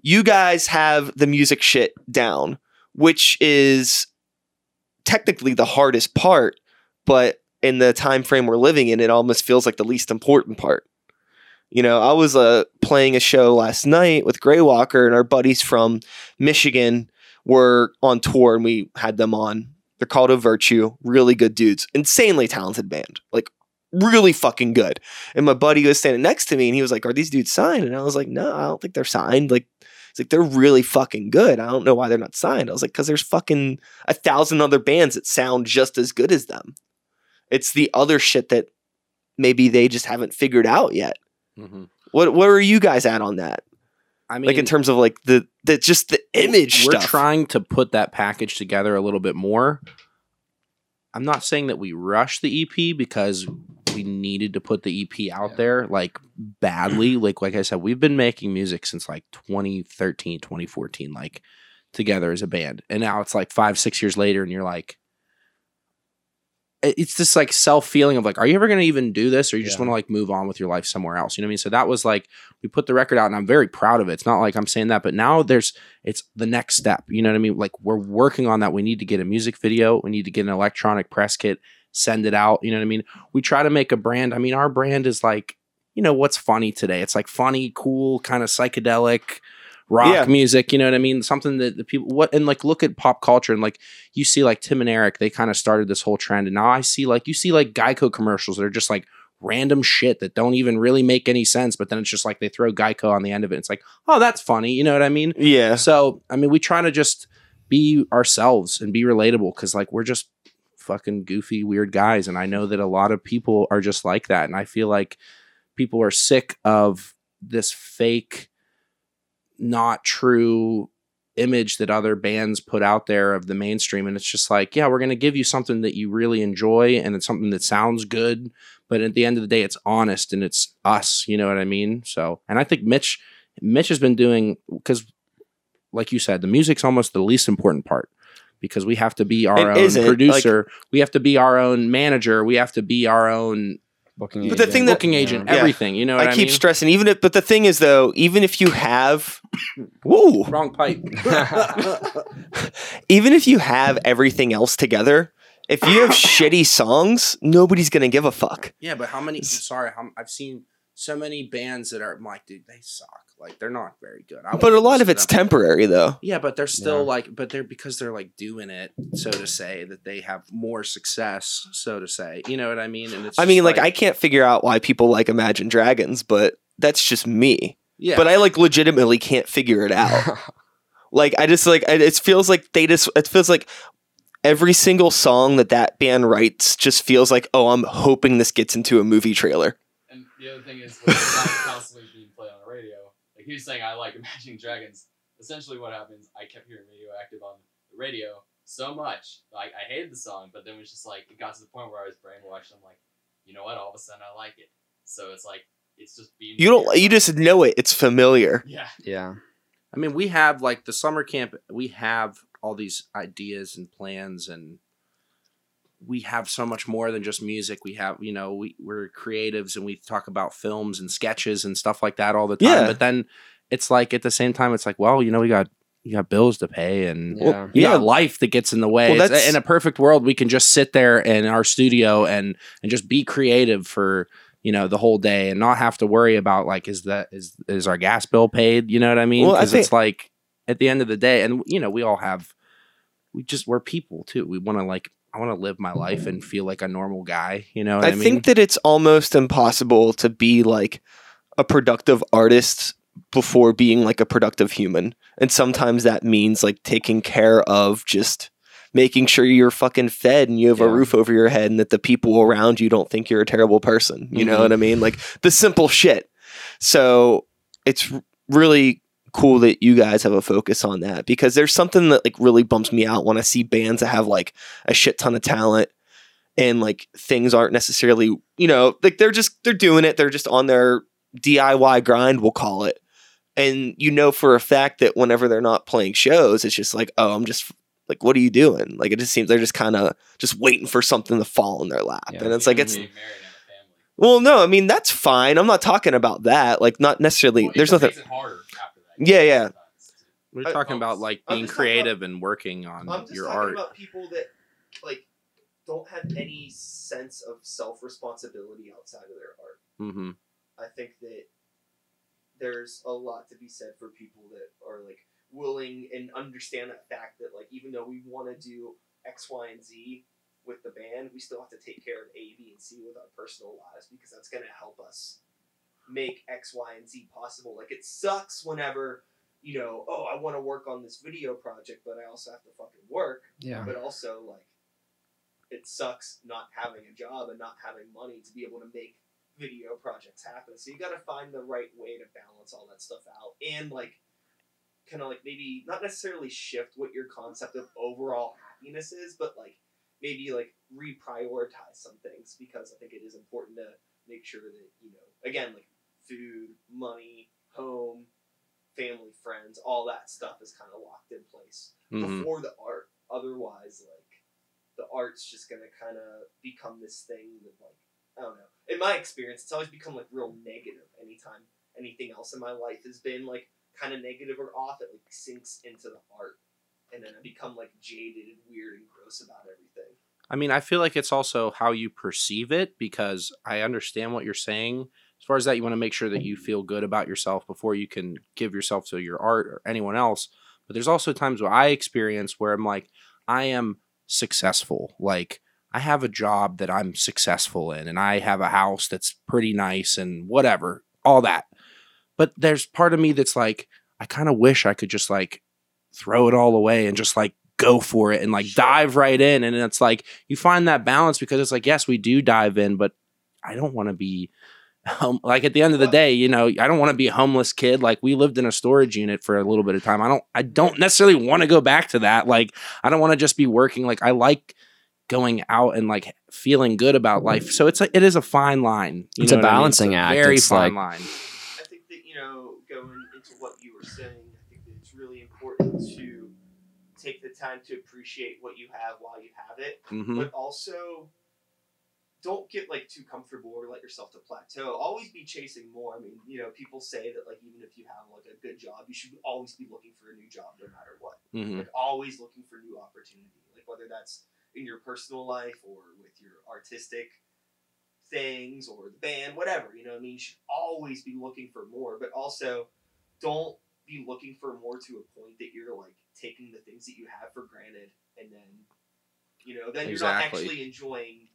you guys have the music shit down, which is technically the hardest part, but in the time frame we're living in, it almost feels like the least important part. You know, I was uh, playing a show last night with Grey Walker, and our buddies from Michigan were on tour, and we had them on. They're called A Virtue, really good dudes, insanely talented band, like really fucking good. And my buddy was standing next to me, and he was like, "Are these dudes signed?" And I was like, "No, I don't think they're signed." Like, it's like they're really fucking good. I don't know why they're not signed. I was like, "Cause there's fucking a thousand other bands that sound just as good as them." It's the other shit that maybe they just haven't figured out yet. Mhm. What where are you guys at on that? I mean, like in terms of like the the just the image we're stuff. trying to put that package together a little bit more. I'm not saying that we rush the EP because we needed to put the EP out Yeah. there like badly. <clears throat> Like like I said, we've been making music since like 2013, 2014, like together as a band. And now it's like five, six years later, and you're like, it's this like self feeling of like, are you ever going to even do this, or you just Yeah. want to like move on with your life somewhere else? You know what I mean? So that was like we put the record out, and I'm very proud of it. It's not like I'm saying that, but now there's it's the next step. You know what I mean? Like we're working on that. We need to get a music video. We need to get an electronic press kit, send it out. You know what I mean? We try to make a brand. I mean, our brand is like, you know, what's funny today? It's like funny, cool, kind of psychedelic rock Yeah. music. You know what I mean? Something that the people what and like look at pop culture and like you see like Tim and Eric, they kind of started this whole trend, and now I see like you see like Geico commercials that are just like random shit that don't even really make any sense, but then it's just like they throw Geico on the end of it. It's like, oh, that's funny. You know what I mean? yeah. So, I mean, we try to just be ourselves and be relatable because, like, we're just fucking goofy, weird guys. And I know that a lot of people are just like that. And I feel like people are sick of this fake, not true image that other bands put out there of the mainstream. And it's just like, yeah, we're going to give you something that you really enjoy and it's something that sounds good. But at the end of the day, it's honest and it's us. You know what I mean? So, and I think Mitch, Mitch has been doing because, like you said, the music's almost the least important part because we have to be our It own isn't, like- producer, we have to be our own manager, we have to be our own Booking But the thing that- booking agent, Yeah. everything. You know what I, I keep mean? stressing, even if, but the thing is though, even if you have, <coughs> whoa, Wrong pipe. <laughs> even if you have everything else together, if you have <coughs> shitty songs, nobody's gonna give a fuck. yeah, but how many? I'm sorry, how, I've seen so many bands that are I'm like, dude, they suck. Like they're not very good. I But a lot of it's them. temporary though. Yeah, but they're still Yeah. like, but they're because they're like doing it, so to say, that they have more success, so to say. You know what I mean? And it's. I just mean, like, I can't figure out why people like Imagine Dragons, but that's just me. yeah, But I like legitimately can't figure it out. <laughs> like I just like I- it feels like they just it feels like every single song that that band writes just feels like oh I'm hoping this gets into a movie trailer. And the other thing is, like, <laughs> it's not constantly being played on the radio. Like he was saying, I like <laughs> Imagining Dragons. Essentially, what happens? I kept hearing Radioactive on the radio so much. Like I hated the song, but then it was just like it got to the point where I was brainwashed. I'm like, you know what? All of a sudden, I like it. So it's like it's just being. You don't. You just know it. It's familiar. Yeah. Yeah. I mean, we have like the summer camp. We have all these ideas and plans, and we have so much more than just music. We have, you know, we we're creatives, and we talk about films and sketches and stuff like that all the time. Yeah. But then it's like at the same time, it's like, well, you know, we got you got bills to pay, and Yeah. you Yeah. life that gets in the way. Well, that's- in a perfect world, we can just sit there in our studio and and just be creative for you know the whole day and not have to worry about like is that is is our gas bill paid? You know what I mean? Well, Because think- it's like at the end of the day, and you know we all have we just we're people too. We want to like I want to live my life and feel like a normal guy. You know what I, I mean? think that it's almost impossible to be like a productive artist before being like a productive human. And sometimes that means like taking care of just making sure you're fucking fed and you have a roof over your head and that the people around you don't think you're a terrible person. You know Mhm. what I mean? Like the simple shit. So it's really cool that you guys have a focus on that because there's something that like really bumps me out when I see bands that have like a shit ton of talent and like things aren't necessarily, you know, like they're just they're doing it, they're just on their DIY grind, we'll call it. And you know for a fact that whenever they're not playing shows, it's just like, oh, I'm just like, what are you doing? Like it just seems they're just kind of just waiting for something to fall in their lap. Yeah. and it's like it's Being married and have a family. well, no, I mean that's fine. I'm not talking about that. Like not necessarily Well, there's nothing harder. Yeah, yeah. We're I- talking about like being just talking about- creative and working on your art. We're talking about people that like don't have any sense of self responsibility outside of their art. hmm I think that there's a lot to be said for people that are like willing and understand that fact that like even though we want to do X, Y, and Z with the band, we still have to take care of A, B, and C with our personal lives because that's gonna help us make X, Y, and Z possible. Like it sucks whenever you know, oh, I want to work on this video project, but I also have to fucking work Yeah. but also like it sucks not having a job and not having money to be able to make video projects happen. So you got to find the right way to balance all that stuff out and like kind of like maybe not necessarily shift what your concept of overall happiness is, but like maybe like reprioritize some things because I think it is important to make sure that you know again like food, money, home, family, friends, all that stuff is kind of locked in place hmm before the art. Otherwise, like the art's just gonna kind of become this thing that, like, I don't know. In my experience, it's always become like real negative. Anytime anything else in my life has been like kind of negative or off, it like sinks into the art, and then I become like jaded and weird and gross about everything. I mean, I feel like it's also how you perceive it because I understand what you're saying. As far as that, you want to make sure that you feel good about yourself before you can give yourself to your art or anyone else. But there's also times where I experience where I'm like, I am successful. Like, I have a job that I'm successful in, and I have a house that's pretty nice and whatever, all that. But there's part of me that's like, I kind of wish I could just like throw it all away and just like go for it and like Sure. dive right in. And it's like, you find that balance because it's like, yes, we do dive in, but I don't want to be home. Like at the end of the day, you know, I don't want to be a homeless kid. Like we lived in a storage unit for a little bit of time. I don't, I don't necessarily want to go back to that. Like I don't want to just be working. Like I like going out and like feeling good about life. So it's a, it is a fine line. You It's know a what I mean? balancing a act. Very It's fine like- line. I think that you know, going into what you were saying, I think that it's really important to take the time to appreciate what you have while you have it. hmm but also don't get like too comfortable or let yourself to plateau. Always be chasing more. I mean, you know, people say that like even if you have like a good job, you should always be looking for a new job no matter what. hmm Like always looking for new opportunity. Like whether that's in your personal life or with your artistic things or the band, whatever. You know what I mean? You should always be looking for more, but also don't be looking for more to a point that you're like taking the things that you have for granted and then you know, then you're not actually enjoying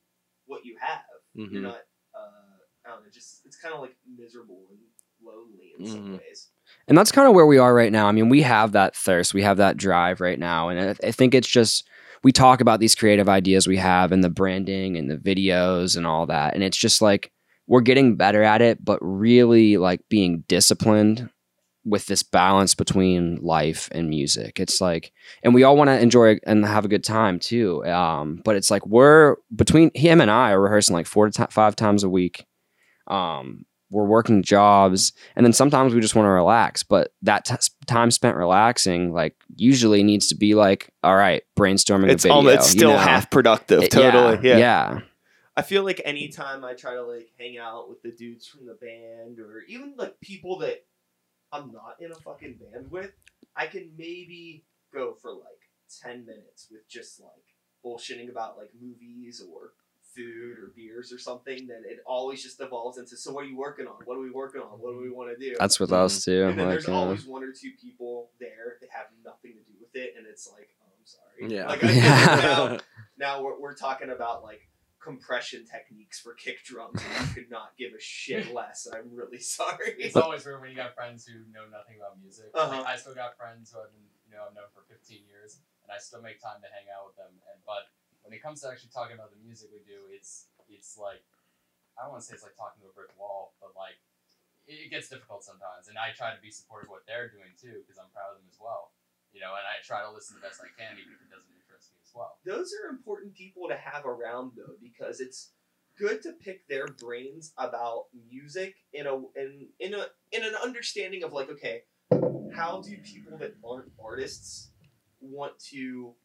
what you have. Mhm. You're not uh I don't know, just it's kinda like miserable and lonely in some Mhm. ways. And that's kind of where we are right now. I mean, we have that thirst, we have that drive right now. And I, I think it's just, we talk about these creative ideas we have and the branding and the videos and all that. And it's just like, we're getting better at it, but really like being disciplined with this balance between life and music. It's like, and we all want to enjoy and have a good time too. Um, but it's like, we're between him and I are rehearsing like four to ti- five times a week. Um, we're working jobs and then sometimes we just want to relax but that t- time spent relaxing like usually needs to be like all right brainstorming It's a video almost it's you still know? half productive. It- totally. yeah, Yeah. yeah I feel like anytime I try to like hang out with the dudes from the band or even like people that I'm not in a fucking band with, I can maybe go for like 10 minutes with just like bullshitting about like movies or food or beers or something. Then it always just evolves into so what are you working on? What are we working on? What do we want to do? that's with us too and then like, there's uh, always one or two people there that have nothing to do with it, and it's like, oh, I'm sorry. Yeah. Like, I Yeah. <laughs> now, now we're, we're talking about like compression techniques for kick drums, and you could not give a shit <laughs> less. I'm really sorry. It's always weird when you got friends who know nothing about music. Uh-huh. Like, I still got friends who I've been, you know, I've known for 15 years, and I still make time to hang out with them. And but when it comes to actually talking about the music we do, it's it's like I don't want to say it's like talking to a brick wall, but like it, it gets difficult sometimes. And I try to be supportive of what they're doing too, because I'm proud of them as well. You know, and I try to listen the best I can, even if it doesn't interest me as well. Those are important people to have around though, because it's good to pick their brains about music in a in in a in an understanding of like, okay, how do people that aren't artists want to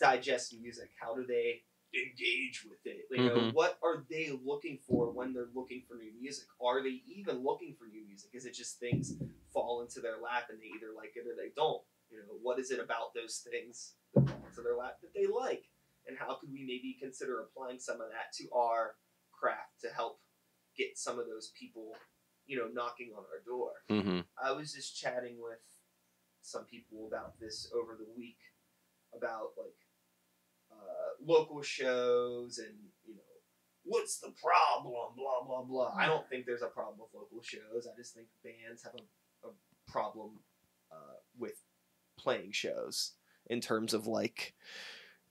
digest music? How do they engage with it? You know, Mhm. what are they looking for when they're looking for new music? Are they even looking for new music? Is it just things fall into their lap and they either like it or they don't? You know, what is it about those things that fall into their lap that they like? And how could we maybe consider applying some of that to our craft to help get some of those people, you know, knocking on our door? hmm I was just chatting with some people about this over the week about like uh, local shows and you know what's the problem blah blah blah i don't think there's a problem with local shows i just think bands have a, a problem uh, with playing shows in terms of like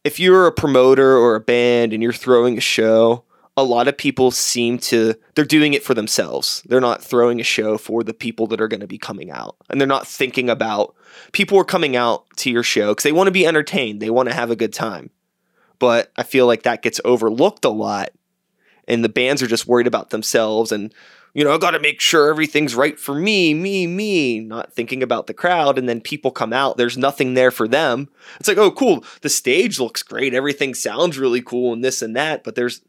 if you're a promoter or a band and you're throwing a show a lot of people seem to they're doing it for themselves. They're not throwing a show for the people that are going to be coming out. And they're not thinking about people are coming out to your show because they want to be entertained. They want to have a good time. But i feel like that gets overlooked a lot and the bands are just worried about themselves and you know i got to make sure everything's right for me me me not thinking about the crowd and then people come out there's nothing there for them it's like oh cool the stage looks great everything sounds really cool and this and that but there's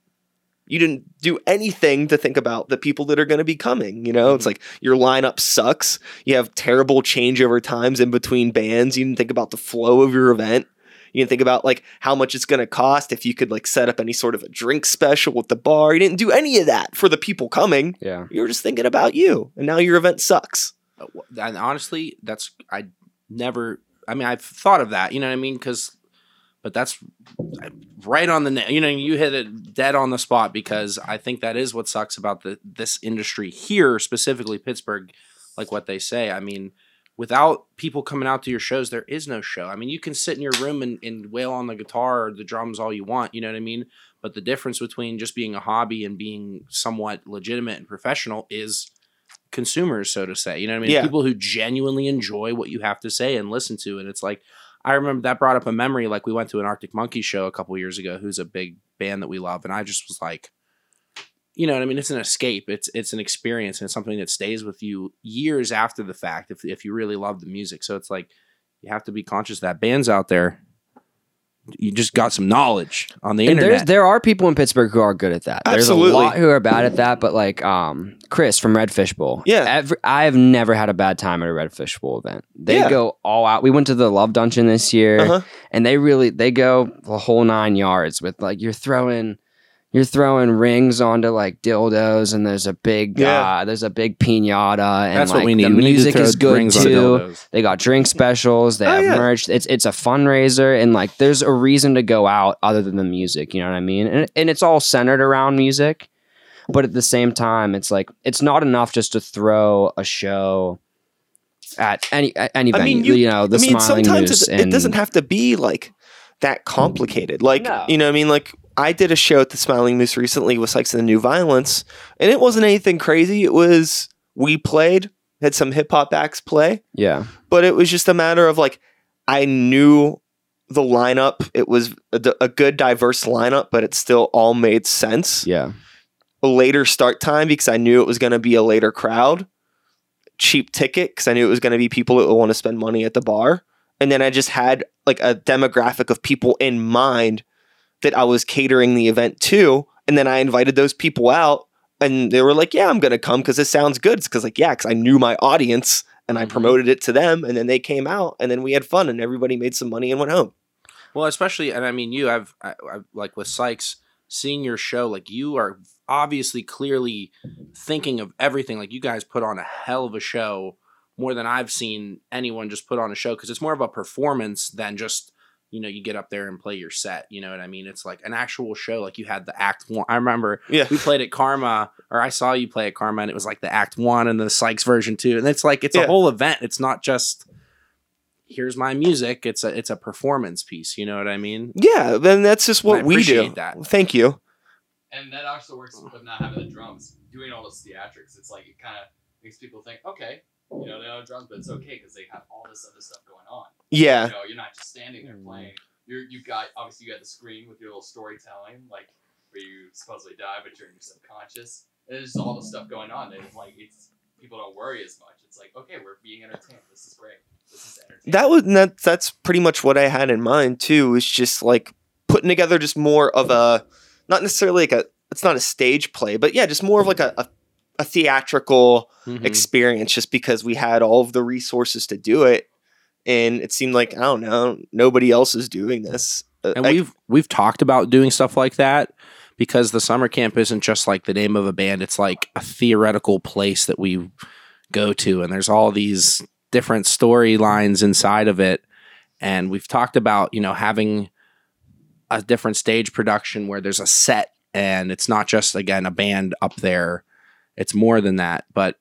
you didn't do anything to think about the people that are going to be coming. You know, it's mm-hmm. like your lineup sucks. You have terrible changeover times in between bands. You didn't think about the flow of your event. You didn't think about like how much it's going to cost if you could like set up any sort of a drink special with the bar. You didn't do any of that for the people coming. yeah You were just thinking about you, and now your event sucks. Uh, and honestly, that's I never. I mean, I've thought of that. You know what I mean? Because, but that's right on the. na- You know, you hit it dead on the spot because I think that is what sucks about the this industry here, specifically Pittsburgh. Like what they say. I mean, without people coming out to your shows, there is no show. I mean, you can sit in your room and, and wail on the guitar or the drums all you want. You know what I mean? But the difference between just being a hobby and being somewhat legitimate and professional is consumers, so to say. You know what I mean? Yeah. People who genuinely enjoy what you have to say and listen to. And it's like, I remember that brought up a memory. Like we went to an Arctic Monkey show a couple years ago, who's a big band that we love, and I just was like, you know what I mean? It's an escape. It's it's an experience, and it's something that stays with you years after the fact. If if you really love the music, so it's like you have to be conscious that bands out there. You just got some knowledge on the And there's internet. there are people in Pittsburgh who are good at that. There's a lot who are bad at that, but like um Chris from Red Fish Bowl. Yeah. Every, I have never had a bad time at a Red Fish Bowl event. They Yeah. go all out. We went to the Love Dungeon this year Uh-huh. and they really they go the whole nine yards with like you're throwing you're throwing rings onto like dildos and there's a big Yeah. uh, there's a big pinata and That's like, what we need. the We need to music is good too. They got drink specials. They Oh, have yeah. merch. It's it's a fundraiser, and like there's a reason to go out other than the music. You know what I mean? And and it's all centered around music, but at the same time, it's like it's not enough just to throw a show at any at any I venue. mean, you, you- know, the I mean, Smiling sometimes it, it doesn't have to be like that complicated. Like, No. you know, what I mean, like I did a show at the Smiling Moose recently with Sykes and the New Violence, and it wasn't anything crazy. It was we played, had some hip hop acts play, Yeah, but it was just a matter of like I knew the lineup. It was a good, diverse lineup, but it still all made sense. yeah, a later start time because I knew it was going to be a later crowd. Cheap ticket because I knew it was going to be people that would want to spend money at the bar. And then I just had like a demographic of people in mind that I was catering the event to. And then I invited those people out and they were like, yeah, I'm going to come because this sounds good. It's because, like, yeah, because I knew my audience and I Mhm. promoted it to them. And then they came out and then we had fun and everybody made some money and went home. Well, especially, and I mean, you, I've, I, I've like with Sykes, seeing your show, like you are obviously clearly thinking of everything. Like you guys put on a hell of a show more than I've seen anyone just put on a show because it's more of a performance than just, you know, you get up there and play your set. You know what I mean? It's like an actual show. Like you had the act one. I remember Yeah. we played at Karma, or I saw you play at Karma, and it was like the act one and the Sykes version two. And it's like, it's Yeah. a whole event. It's not just, here's my music. It's a, it's a performance piece. You know what I mean? Yeah. Then that's just what I we do. that. Thank you. And that also works with not having the drums. Doing all those theatrics, it's like it kind of makes people think, okay, you know, they don't have drums, but it's okay because they have all this other stuff going on. Yeah. You know, you're not just standing there playing. You're you got obviously you got the screen with your little storytelling, like where you supposedly die, but you're in your subconscious. And there's all the stuff going on. And it's like it's people don't worry as much. It's like okay, we're being entertained. This is great. This is entertaining. That was that, that's pretty much what I had in mind too. Is just like putting together just more of a not necessarily like a it's not a stage play, but yeah, just more of like a a, a theatrical Mhm. experience. Just because we had all of the resources to do it, and it seemed like I don't know nobody else is doing this. Uh, and I- we've we've talked about doing stuff like that because the summer camp isn't just like the name of a band. It's like a theoretical place that we go to and there's all these different storylines inside of it. And we've talked about you know having a different stage production where there's a set and it's not just again a band up there. It's more than that but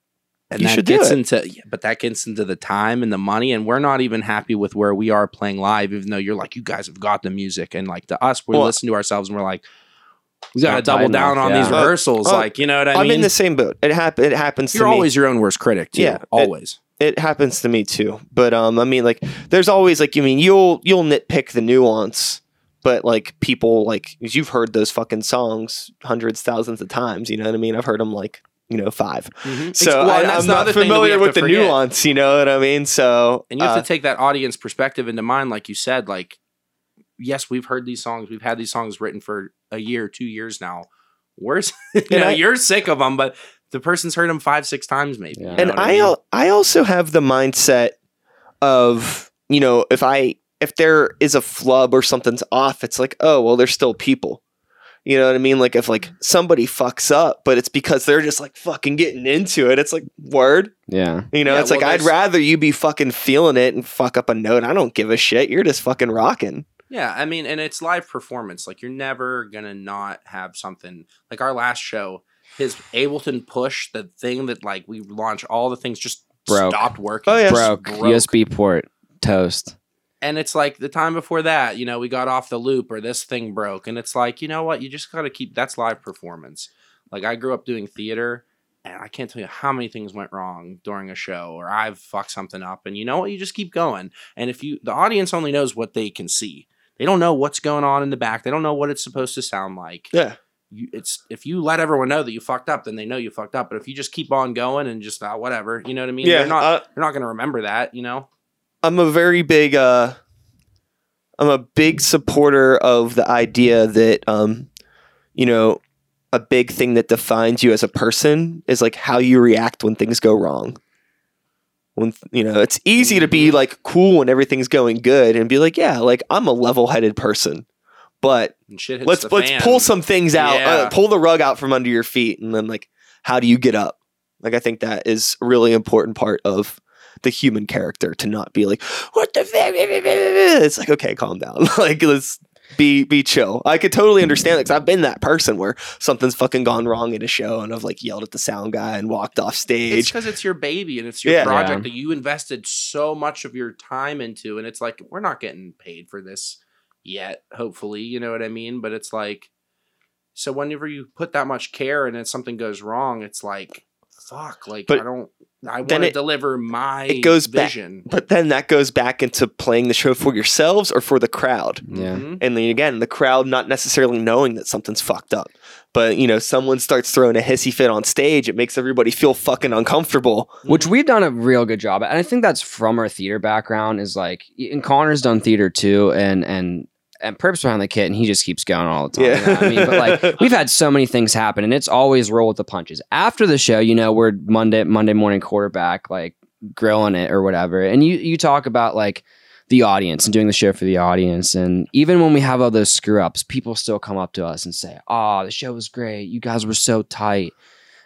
and You that gets it. into yeah, but that gets into the time and the money and we're not even happy with where we are playing live even though you're like you guys have got the music and like to us we Well- listen to ourselves and we're like we got to double down enough, on these rehearsals Uh, like you know what i'm mean? I'm in the same boat. It happen. It happens to me. you're to me. always your own worst critic too Yeah, always it happens to me too. But um, I mean, like, there's always like, I mean, you'll you'll nitpick the nuance, but like people like you've heard those fucking songs hundreds, thousands of times. You know what I mean? I've heard them like you know 5 So Well, I, I'm not other thing that we familiar with the forget. nuance. You know what I mean? So And you have uh, to take that audience perspective into mind, like you said. Like, yes, we've heard these songs. We've had these songs written for a year, two years now. We're, <laughs> you know, I- you're sick of them, but the person's heard them five, six times, maybe. Yeah. you know and what I mean? I also have the mindset of you know if I if there is a flub or something's off, it's like oh well, they're still people. You know what I mean? Like if like mm-hmm. somebody fucks up, but it's because they're just like fucking getting into it. It's like word. Yeah. You know, Yeah, it's like I'd rather you be fucking feeling it and fuck up a note. I don't give a shit. You're just fucking rocking. Yeah, I mean, and it's live performance. Like, you're never gonna not have something like our last show. His Ableton push, the thing that like we launched, all the things just Broke. stopped working. Oh, yeah. Just Broke. USB port. Toast. And it's like the time before that, you know, we got off the loop or this thing broke, and it's like, you know what, you just got to keep that's live performance. Like I grew up doing theater, and I can't tell you how many things went wrong during a show, or I've fucked something up, and you know what, you just keep going. And if you, the audience only knows what they can see. They don't know what's going on in the back. They don't know what it's supposed to sound like. Yeah. You, it's if you let everyone know that you fucked up, then they know you fucked up. But if you just keep on going and just uh, whatever, you know what I mean? Yeah. they're not uh, they're not going to remember that. You know? I'm a very big uh I'm a big supporter of the idea that um you know a big thing that defines you as a person is like how you react when things go wrong. When you know, it's easy to be like cool when everything's going good and be like, yeah, like I'm a level-headed person. But shit let's let's fan. pull some things out, Yeah. uh, pull the rug out from under your feet and then like how do you get up? Like I think that is a really important part of the human character to not be like, what the fuck? It's like, okay, calm down. <laughs> like, let's be be chill. I could totally understand it because I've been that person where something's fucking gone wrong at a show and I've like yelled at the sound guy and walked off stage. It's because it's your baby and it's your Yeah. project Yeah. that you invested so much of your time into, and it's like we're not getting paid for this yet. Hopefully, you know what I mean. But it's like, so whenever you put that much care and then something goes wrong, it's like, fuck. Like But- I don't. I want Then to deliver my it goes back- vision. But then that goes back into playing the show for yourselves or for the crowd. Yeah. Mhm. And then again, the crowd not necessarily knowing that something's fucked up. But you know, someone starts throwing a hissy fit on stage, it makes everybody feel fucking uncomfortable. which we've done a real good job at. And I think that's from our theater background is like and Connor's done theater too and and and Perps behind the kit and he just keeps going all the time. Yeah. You know I mean, but like we've had so many things happen and it's always roll with the punches. After the show, you know, we're Monday Monday morning quarterback, like grilling it or whatever. And you you talk about like the audience and doing the show for the audience. And even when we have all those screw ups, people still come up to us and say, Oh, the show was great. You guys were so tight.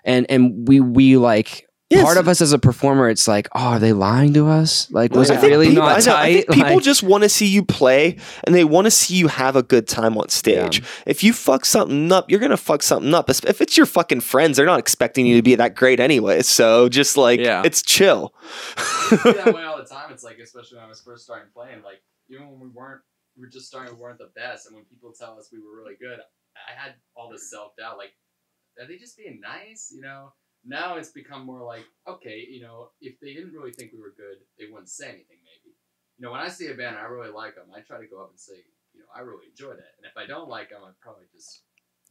And and we we like Yes. part of us as a performer, it's like, oh, are they lying to us? Like, was I it really people- I not know, I tight? think people Like- just want to see you play and they want to see you have a good time on stage. If you fuck something up, you're gonna fuck something up. If if it's your fucking friends, they're not expecting you to be that great anyway. So just like Yeah. it's chill. feel that <laughs> way all the time. It's like, especially when I was first starting playing, like even when we weren't, we were just starting, we weren't the best, and when people tell us we were really good, I had all this self doubt. Like, are they just being nice? You know. Now it's become more like, okay, you know, if they didn't really think we were good, they wouldn't say anything. Maybe, you know, when I see a band and I really like them, I try to go up and say, you know, I really enjoy that. and if I don't like them, I'd probably just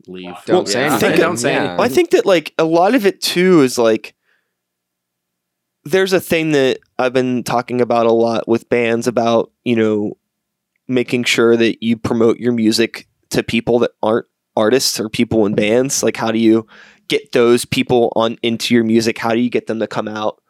Leave. Don't Well, say I <laughs> anything. think- don't say Yeah. anything. I think that like a lot of it too is like there's a thing that I've been talking about a lot with bands about, you know, making sure that you promote your music to people that aren't artists or people in bands. Like how do you get those people on into your music? How do you get them to come out?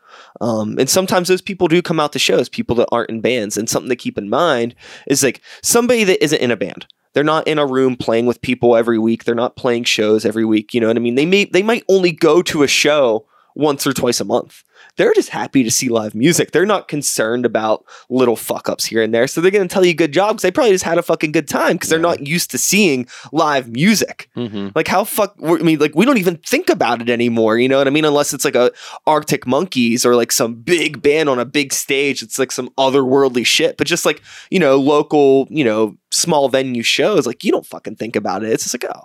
Um, and sometimes those people do come out to shows, people that aren't in bands. And something to keep in mind is like somebody that isn't in a band. They're not in a room playing with people every week. They're not playing shows every week. You know what I mean? They may they might only go to a show once or twice a month. They're just happy to see live music. They're not concerned about little fuck ups here and there. So they're going to tell you good job because they probably just had a fucking good time because they're not used to seeing live music. Mhm. Like how fuck? I mean, like we don't even think about it anymore. You know what I mean? Unless it's like a Arctic Monkeys or like some big band on a big stage. It's like some otherworldly shit. But just like you know, local, you know, small venue shows, like you don't fucking think about it. It's just like oh,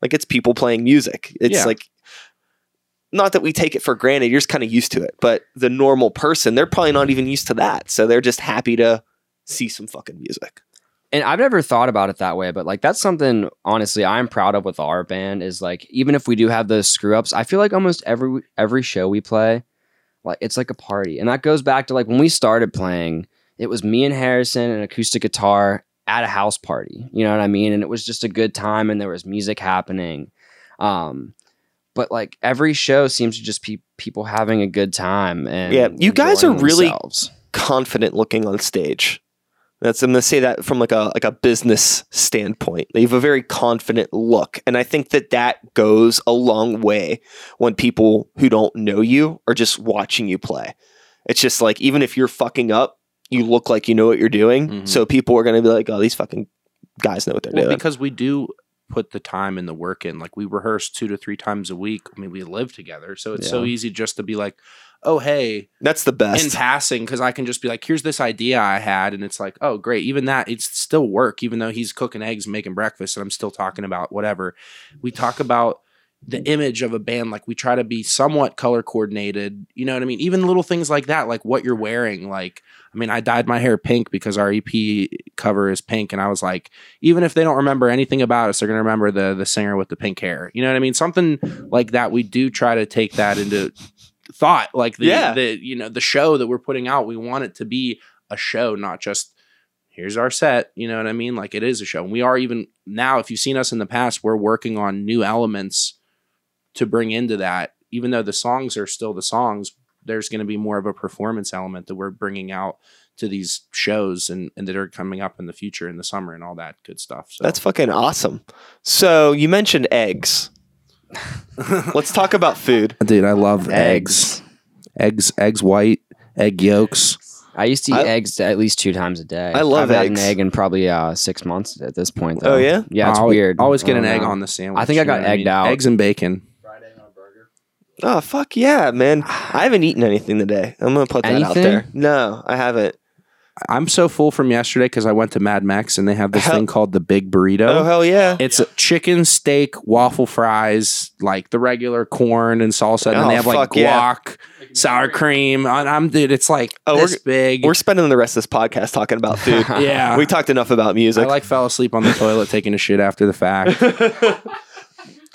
like it's people playing music. It's Yeah. like. Not that we take it for granted, you're just kind of used to it. But the normal person, they're probably not even used to that. So they're just happy to see some fucking music. and I've never thought about it that way, but like that's something honestly I'm proud of with our band is like even if we do have those screw ups, I feel like almost every every show we play, like it's like a party. And that goes back to like when we started playing, it was me and Harrison and acoustic guitar at a house party. You know what I mean? And it was just a good time and there was music happening. Um but like every show seems to just be people having a good time and Yeah, you guys enjoying are really- themselves. confident looking on stage. That's I'm gonna say that from like a like a business standpoint. They have a very confident look, and I think that that goes a long way when people who don't know you are just watching you play. It's just like even if you're fucking up, you look like you know what you're doing. Mhm. So people are gonna be like, "Oh, these fucking guys know what they're Well, doing." because we do put the time and the work in. Like we rehearse two to three times a week. I mean, we live together, so it's so easy just to be like, "Oh, hey," That's the best." in passing, because I can just be like, "Here's this idea I had," and it's like, "Oh, great." Even that, it's still work. Even though he's cooking eggs, making breakfast, and I'm still talking about whatever. We talk about the image of a band. Like we try to be somewhat color coordinated. You know what I mean? Even little things like that, like what you're wearing. Like, I mean, I dyed my hair pink because our EP cover is pink, and I was like, even if they don't remember anything about us, they're gonna remember the the singer with the pink hair. You know what I mean? Something like that. We do try to take that into thought. Like the, Yeah. the you know the show that we're putting out, we want it to be a show, not just here's our set. You know what I mean? Like it is a show. And we are even now. If you've seen us in the past, we're working on new elements to bring into that. Even though the songs are still the songs, there's going to be more of a performance element that we're bringing out to these shows and, and that are coming up in the future in the summer and all that good stuff. So That's fucking awesome. So you mentioned eggs. <laughs> Let's talk about food. dude. I love eggs. Eggs, eggs, white, egg yolks. I used to eat I- eggs at least two times a day. I love I've had eggs. an egg in probably uh, six months at this point. Though. Oh, yeah? yeah, it's I'll- weird. Always get an egg know. on the sandwich. I think I you got know what egged out. Eggs and bacon. fried egg on a burger. Oh fuck yeah, man! I haven't eaten anything today. I'm gonna put that out Anything? there. No, I haven't. I'm so full from yesterday because I went to Mad Mex and they have this Hell- thing called the Big Burrito. Oh hell yeah! It's a chicken, steak, waffle fries, like the regular corn and salsa, and then Oh, they have like fuck yeah. guac, sour cream. And I'm dude, it's like Oh, this big. We're spending the rest of this podcast talking about <laughs> food. yeah, we talked enough about music. I like fell asleep on the toilet taking a shit after the fact. <laughs>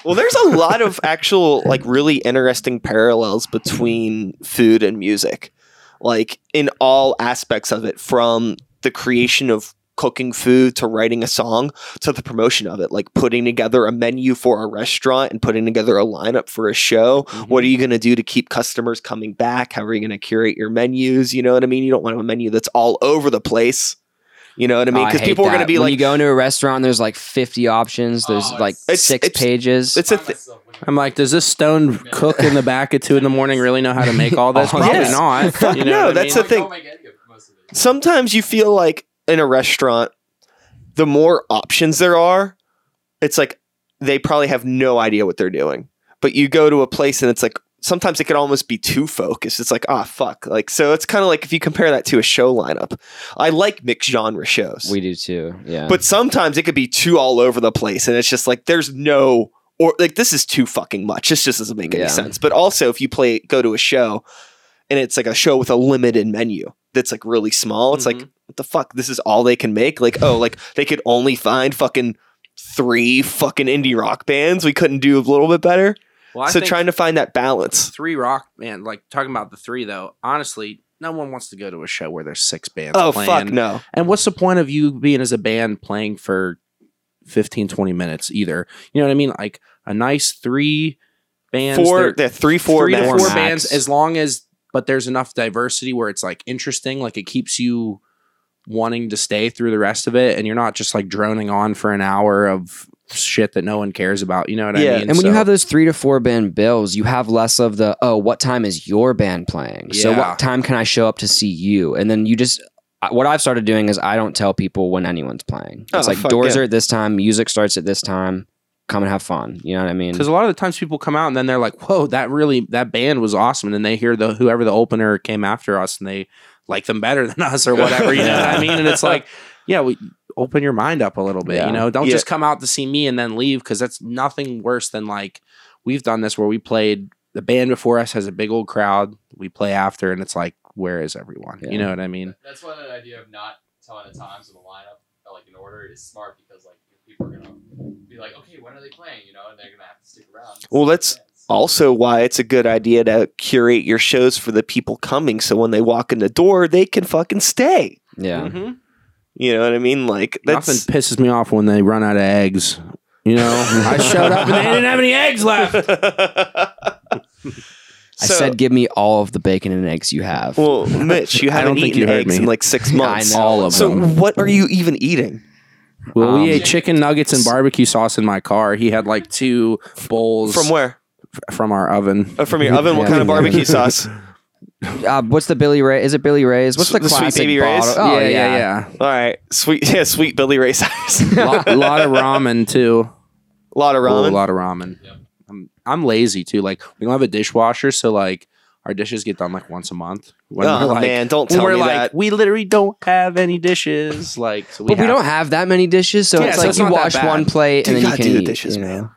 well, there's a lot of actual like really interesting parallels between food and music, like in all aspects of it, from the creation of cooking food to writing a song to the promotion of it like putting together a menu for a restaurant and putting together a lineup for a show. Mm-hmm. What are you going to do to keep customers coming back? How are you going to curate your menus? You know what i mean? You don't want a menu that's all over the place you know what i mean Oh, because hate people are going to that. be when like you go into a restaurant, there's like 50 options. There's Oh, like it's- six it's- pages. it's a. Th- I'm like, does this stone cook in the back at two in the morning really know how to make all this? <laughs> Oh, Probably yes. not. <laughs> You know no, what I that's mean? the thing. Don't make any of most of it. sometimes you feel like in a restaurant, the more options there are, it's like they probably have no idea what they're doing. But you go to a place and it's like sometimes it can almost be too focused. It's like, ah, fuck. Like, so it's kind of like if you compare that to a show lineup. I like mixed genre shows. we do too. Yeah. but sometimes it could be too all over the place and it's just like there's no or like this is too fucking much this just doesn't make any Yeah. sense but also if you play go to a show and it's like a show with a limited menu that's like really small it's like Mhm. what the fuck this is all they can make like oh like they could only find fucking three fucking indie rock bands we couldn't do a little bit better Well, so trying to find that balance three rock man, like talking about the three though. Honestly, no one wants to go to a show where there's six bands. oh playing. fuck no And what's the point of you being as a band playing for 15, 20 minutes either? You know what I mean? Like a nice three bands. four yeah, three four three to four bands, as long as, but there's enough diversity where it's like interesting, like it keeps you wanting to stay through the rest of it, and you're not just like droning on for an hour of shit that no one cares about. You know what Yeah. I mean? and when you have those three to four band bills, you have less of the oh, what time is your band playing? So what time can I show up to see you? And then you just what I've started doing is I don't tell people when anyone's playing. Oh, it's Oh, like doors yeah. are at this time, music starts at this time. Come and have fun. You know what I mean? Because a lot of the times people come out and then they're like, "Whoa, that really that band was awesome," and then they hear the whoever the opener came after us and they like them better <laughs> than us or whatever. You know what I mean? And it's <laughs> like, yeah, we open your mind up a little bit. Yeah. You know, don't Yeah. just come out to see me and then leave because that's nothing worse than like we've done this where we played the band before us has a big old crowd. We play after and it's like, where is everyone? Yeah. You know what I mean? That's why that idea of not telling the times of the lineup uh, like in order is smart because like people are gonna be like, okay, when are they playing? You know, and they're gonna have to stick around. Well, that's also why it's a good idea to curate your shows for the people coming so when they walk in the door they can fucking stay yeah. Mhm. You know what i mean like that's Nothing pisses me off when they run out of eggs. You know, I showed up and they didn't have any eggs left. <laughs> I said, give me all of the bacon and eggs you have. well mitch you <laughs> I don't haven't think eaten you heard eggs me. in like six Yeah, <laughs> I months know. All of them. so them. what are you even eating Well, Um, we ate chicken nuggets and barbecue sauce in my car. He had like two bowls from where from our oven. oh, from your oven what Yeah. kind of barbecue sauce <laughs> Uh, what's the Billy Ray? Is it Billy Ray's? What's the, The Sweet classic Baby Ray's? Oh yeah, yeah, yeah, all right sweet <laughs> yeah sweet billy ray size yeah. lot, lot of ramen too. a <laughs> lot of Oh, ramen a lot of ramen. Yep. I'm I'm lazy too. Like we don't have a dishwasher, so like our dishes get done like once a month. When oh we're like, man don't when tell we're me like that we literally don't have any dishes. Like so we But we don't have that many dishes, so Yeah, it's so like it's you wash one plate Dude, and then you gotta can do the eat, dishes, you know? man.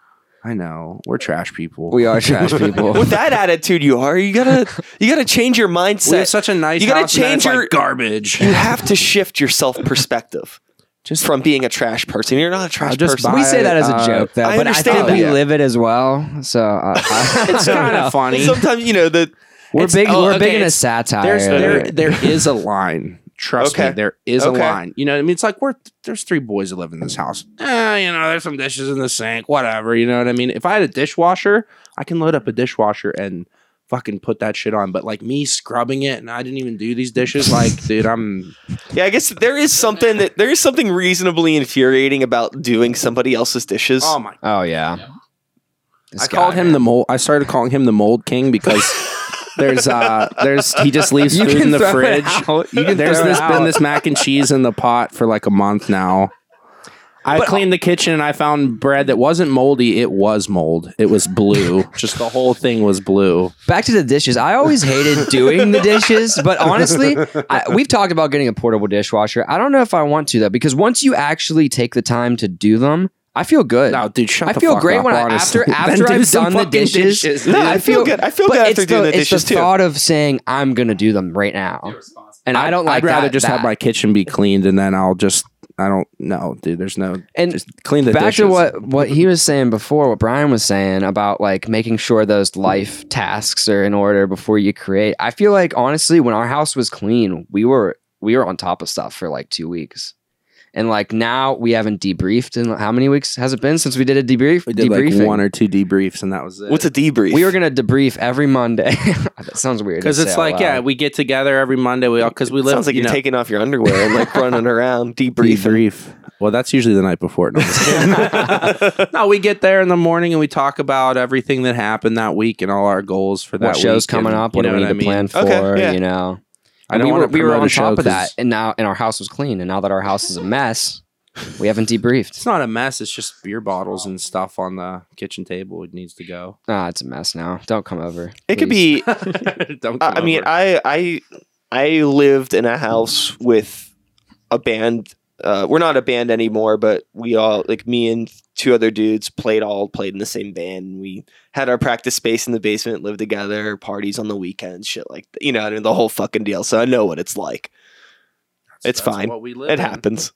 I know we're trash people. We are trash <laughs> people. with that attitude you are you gotta you gotta change your We have mindset such a nice You gotta house change it's, like, your- garbage. you have to shift your self perspective <laughs> Just from being a trash person. You're not a trash just person. we say that as a Uh, joke, though, I but I understand think that, we live it as well. So uh, I, <laughs> it's kind of funny. Sometimes you know the we're It's- big. oh, we're okay, big into it's- satire. There's there there is a line. Trust Okay. me, there is Okay. a line. You know, what I mean, it's like we're there's three boys that live in this house. Eh, you know, there's some dishes in the sink, whatever. You know what I mean? If I had a dishwasher, I can load up a dishwasher and fucking put that shit on. But like me scrubbing it, and I didn't even do these dishes. Like, <laughs> dude, I'm yeah. I guess there is something that there is something reasonably infuriating about doing somebody else's dishes. oh my. oh yeah. Yeah. This I called guy, him the mold. I started calling him the mold king because. <laughs> There's uh there's he just leaves You food can in the throw it fridge. out. You can There's throw it this been this mac and cheese in the pot for like a month now. I cleaned the kitchen and I found bread that wasn't moldy. It was mold. It was blue. <laughs> Just the whole thing was blue. Back to the dishes. I always hated doing the dishes, but honestly, I, we've talked about getting a portable dishwasher. I don't know if I want to though, because once you actually take the time to do them, I feel good. No, dude, shut I the feel fuck great up, when I, after <laughs> after do I've done the dishes. dishes, No, dude. I feel good. I feel but good it's after doing the, the it's the thought of saying I'm gonna do them right now, and I don't like. I'd rather that- just have my kitchen be cleaned and then I'll just I don't know, dude. There's no and just clean the back dishes. to what what he was saying before what brian was saying about like making sure those life tasks are in order before you create i feel like honestly when our house was clean we were we were on top of stuff for like two weeks and like now we haven't debriefed in how many weeks has it been since we did a debrief we did debriefing like one or two debriefs and that was it. What's a debrief? we were gonna debrief every monday <laughs> that sounds weird because it's like yeah, we get together every Monday. We all because we live. Sounds like you you're know, taking off your underwear and like running around <laughs> debriefing. debrief. Well, that's usually the night before. No, I'm just kidding. <laughs> no, we get there in the morning and we talk about everything that happened that week and all our goals for that what shows week coming and up you what do know we need what I to plan for Okay, yeah. you know I And don't we were, to we were on show top of that, and now and our house was clean. And now that our house is a mess, we haven't debriefed. It's not a mess. It's just beer bottles and stuff on the kitchen table. It needs to go. Ah, it's a mess now. Don't come over. It could please. be <laughs> <laughs> Don't. I I mean, I I I lived in a house with a band. Uh, we're not a band anymore, but we all like me and two other dudes played all played in the same band. We had our practice space in the basement, lived together, parties on the weekends, shit like you know, I mean, the whole fucking deal. So I know what it's like. it's fine. What we live It in. happens.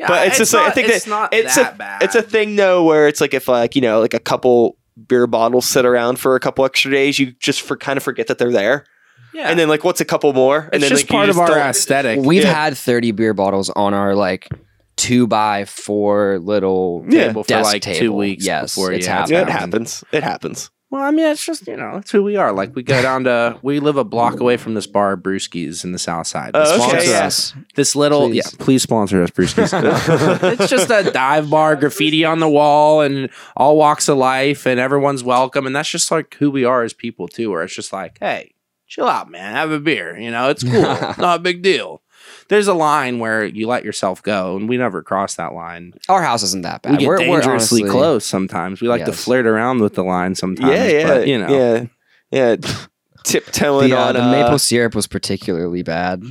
Yeah, But it's just like- I think it's that not it's that a- bad. It's a thing though, where it's like if like you know, like a couple beer bottles sit around for a couple extra days, you just for kind of forget that they're there, yeah. and then like what's a couple more, and it's then just like, you part of our aesthetic. We've Yeah. had thirty beer bottles on our like two by four little Yeah. table for desk like two weeks Yes, before it's yeah, happened. It happens. It happens. Well, I mean, it's just you know, it's who we are. Like we go down to, we live a block away from this bar, Brewskis, in the South Side. Oh, okay, Sponsor yeah. us. This little, Please. yeah, please sponsor us, Brewskis. <laughs> it's just a dive bar, graffiti on the wall, and all walks of life, and everyone's welcome, and that's just like who we are as people too. Where it's just like, hey, chill out, man, have a beer. You know, it's cool, <laughs> not a big deal. There's a line where you let yourself go, and we never cross that line. Our house isn't that bad. We get we're, we're dangerously honestly- close sometimes. We like to flirt around with the line sometimes. yeah, yeah, but, you know, yeah, yeah. <laughs> Tiptoeing The, uh, on the uh, maple syrup was particularly bad.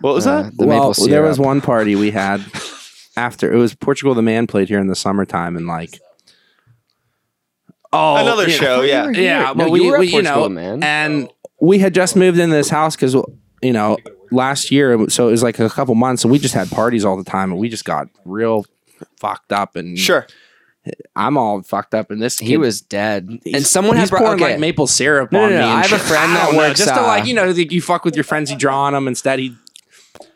What was Uh, that? The well, maple syrup. there was one party we had after it was Portugal the Man played here in the summertime and like oh Another you know, show, yeah. You yeah, No, well, you we- were we- you know, man. and we had just moved into this house because you know last year so it was like a couple months and we just had parties all the time and we just got real fucked up and Sure. I'm all fucked up and this he kid- was dead, and someone he's had brought pouring okay. like maple syrup No, no, on no, me. I and have a friend that don't know, works, just to uh, like you know like you fuck with your friends, you draw on them. Instead, he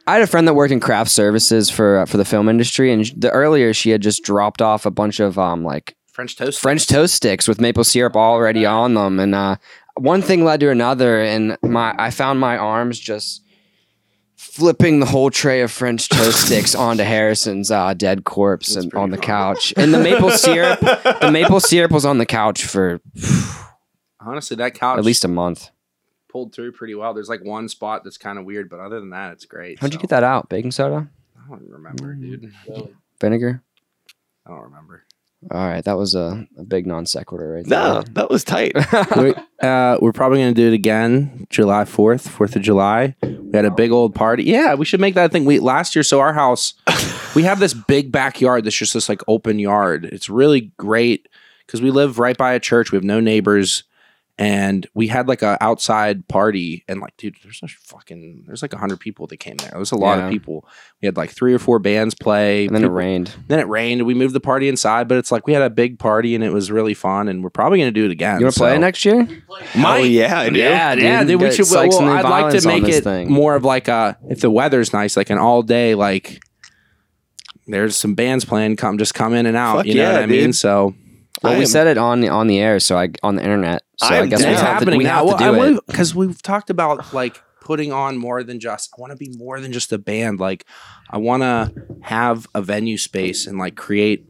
I had a friend that worked in craft services for uh, for the film industry, and the earlier she had just dropped off a bunch of um like French toast. French toast sticks with maple syrup already on them, and uh, one thing led to another, and my I found my arms just flipping the whole tray of French toast <laughs> sticks onto Harrison's uh, dead corpse That's and on the cool. couch, and the maple <laughs> syrup the maple syrup was on the couch for Honestly, that couch at least a month. pulled through pretty well. There's like one spot that's kind of weird, but other than that, it's great. How'd you get that out? Baking soda, I don't remember, dude. vinegar. I don't remember. All right, that was a, a big non sequitur right No, that was tight. <laughs> we, uh, we're probably gonna do it again, July fourth, Fourth of July. We had a big old party. Yeah, we should make that thing. We last year, so our house, we have this big backyard that's just this like open yard. It's really great because we live right by a church. We have no neighbors. And we had like a outside party, and like, dude, there's a fucking, there's like a hundred people that came there. There was a lot Yeah. of people. We had like three or four bands play. And then it rained. Then it rained. and We moved the party inside, but it's like we had a big party and it was really fun. And we're probably going to do it again. You want to play so- it next year? Oh yeah, I do. Yeah, dude. yeah, dude. We should. Sykes Well, I'd like to make it thing. more of like a if the weather's nice, like an all day. Like there's some bands playing. Come, just come in and out. Fuck you know yeah, what I mean? So Well, I we am- said it on the on the air, so I on the internet. So I I, guess down. we it's Yeah, have to, happening we now. have to Well, do it. because we've talked about like putting on more than just. I want to be more than just a band. Like I want to have a venue space and like create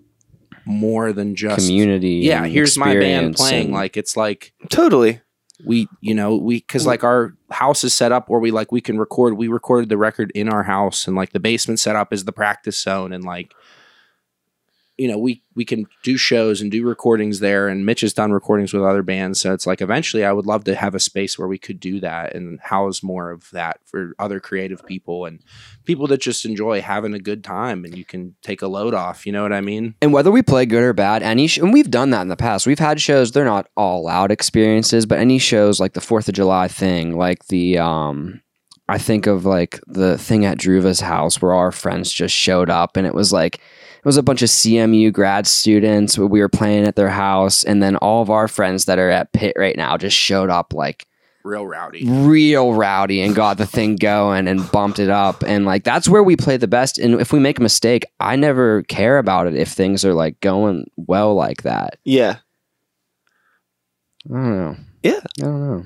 more than just Community. Yeah, here's my band playing. and- Like it's like Totally. we you know we because like our house is set up where we like we can record we recorded the record in our house and like the basement set up is the practice zone and like you know, we we can do shows and do recordings there, and Mitch has done recordings with other bands. So it's like eventually, I would love to have a space where we could do that and house more of that for other creative people and people that just enjoy having a good time, and you can take a load off. You know what I mean? And whether we play good or bad, any sh- and we've done that in the past. We've had shows; they're not all out experiences, but any shows like the Fourth of July thing, like the um, I think of like the thing at Druva's house where our friends just showed up, and it was like it was a bunch of CMU grad students. We were playing at their house, and then all of our friends that are at Pitt right now just showed up like Real rowdy. real rowdy and got the thing going and bumped it up and like that's where we play the best and if we make a mistake i never care about it if things are like going well like that Yeah. i don't know Yeah. i don't know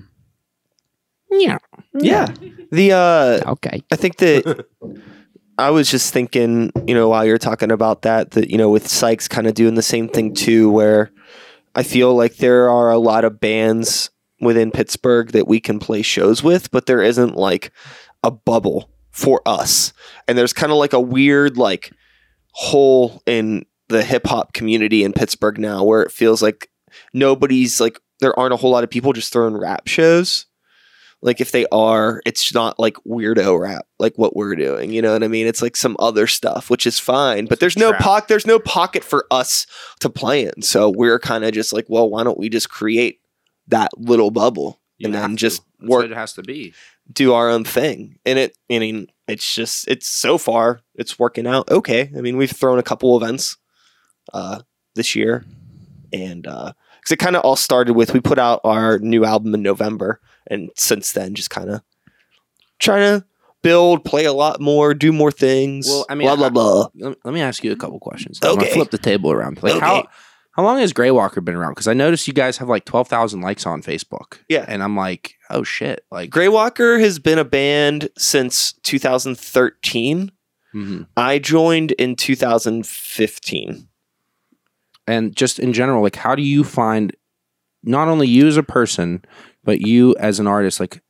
Yeah. Yeah. The uh okay I think that <laughs> I was just thinking, you know, while you're talking about that, that, you know, with Sykes kind of doing the same thing too, where I feel like there are a lot of bands within Pittsburgh that we can play shows with, but there isn't like a bubble for us. And there's kind of like a weird, like, hole in the hip hop community in Pittsburgh now where it feels like nobody's like, there aren't a whole lot of people just throwing rap shows like if they are it's not like weirdo rap like what we're doing you know what i mean? It's like some other stuff which is fine but there's no pocket there's no pocket for us to play in. So we're kind of just like well why don't we just create that little bubble You and then just That's work what it has to be. do our own thing. And it i mean it's just it's so far it's working out okay. I mean we've thrown a couple events uh this year and uh because it kind of all started with we put out our new album in november and since then just kind of trying to build play a lot more do more things Well, I mean, blah blah blah Let let me ask you a couple questions. Okay. I'm gonna flip the table around. Like Okay. how how long has Grey Walker been around? Because I noticed you guys have like twelve thousand likes on Facebook. Yeah. and I'm like, oh shit, like gray walker has been a band since 2013 mhm. i joined in 2015 and just in general, like how do you find not only you as a person, but you as an artist, like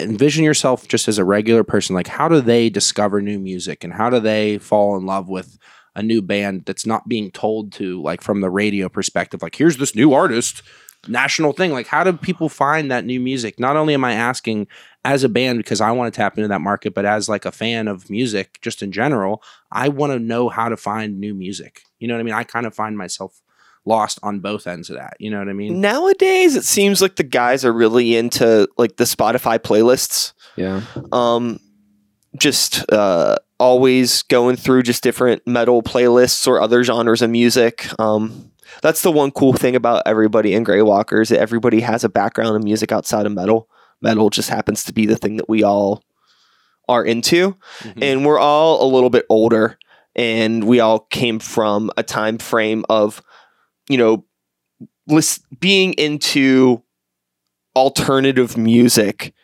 envision yourself just as a regular person. Like how do they discover new music and how do they fall in love with a new band that's not being told to like from the radio perspective? Like here's this new artist, national thing. Like how do people find that new music? Not only am I asking as a band because I want to tap into that market, but as like a fan of music just in general, I want to know how to find new music. You know what I mean? I kind of find myself lost on both ends of that. You know what I mean? Nowadays, it seems like the guys are really into like the Spotify playlists. yeah Um, just uh, always going through just different metal playlists or other genres of music. Um, that's the one cool thing about everybody in Grey Walkers. That everybody has a background in music outside of metal. Metal just happens to be the thing that we all are into Mhm. and we're all a little bit older and we all came from a time frame of you know being into alternative music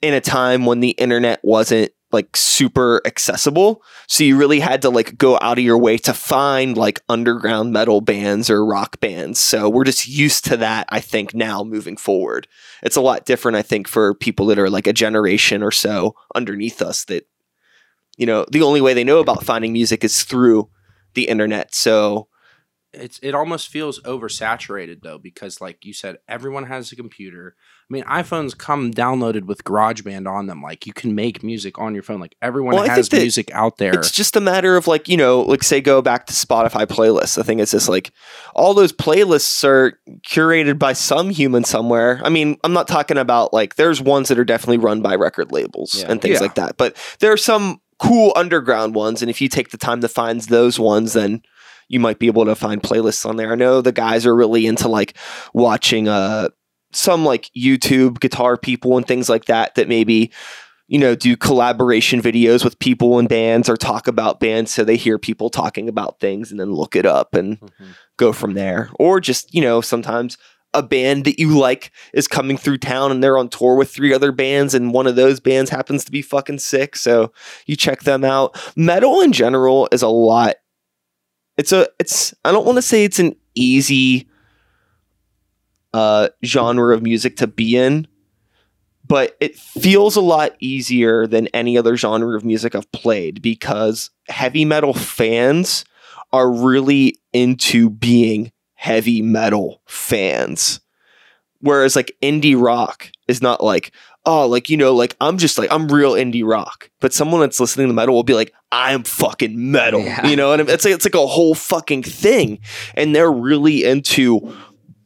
in a time when the internet wasn't like super accessible. So you really had to like go out of your way to find like underground metal bands or rock bands. So we're just used to that i think now moving forward. It's a lot different i think for people that are like a generation or so underneath us that you know the only way they know about finding music is through the internet. So it's it almost feels oversaturated though because like you said everyone has a computer i mean iphones come downloaded with garageband on them like you can make music on your phone like everyone Well, has music out there it's just a matter of like you know like say go back to spotify playlists i think it's just like all those playlists are curated by some human somewhere i mean i'm not talking about like there's ones that are definitely run by record labels Yeah. and things Yeah. like that but there are some cool underground ones and if you take the time to find those ones then you might be able to find playlists on there i know the guys are really into like watching uh some like youtube guitar people and things like that that maybe you know, do collaboration videos with people and bands or talk about bands so they hear people talking about things and then look it up and Mhm. go from there. Or just, you know, sometimes a band that you like is coming through town and they're on tour with three other bands and one of those bands happens to be fucking sick. So you check them out. Metal in general is a lot. It's a, it's, I don't want to say it's an easy uh, genre of music to be in but it feels a lot easier than any other genre of music I've played because heavy metal fans are really into being heavy metal fans. Whereas like indie rock is not like, oh, like, you know, like I'm just like, I'm real indie rock. But someone that's listening to metal will be like, I'm fucking metal. Yeah. You know, and it's like it's like a whole fucking thing. And they're really into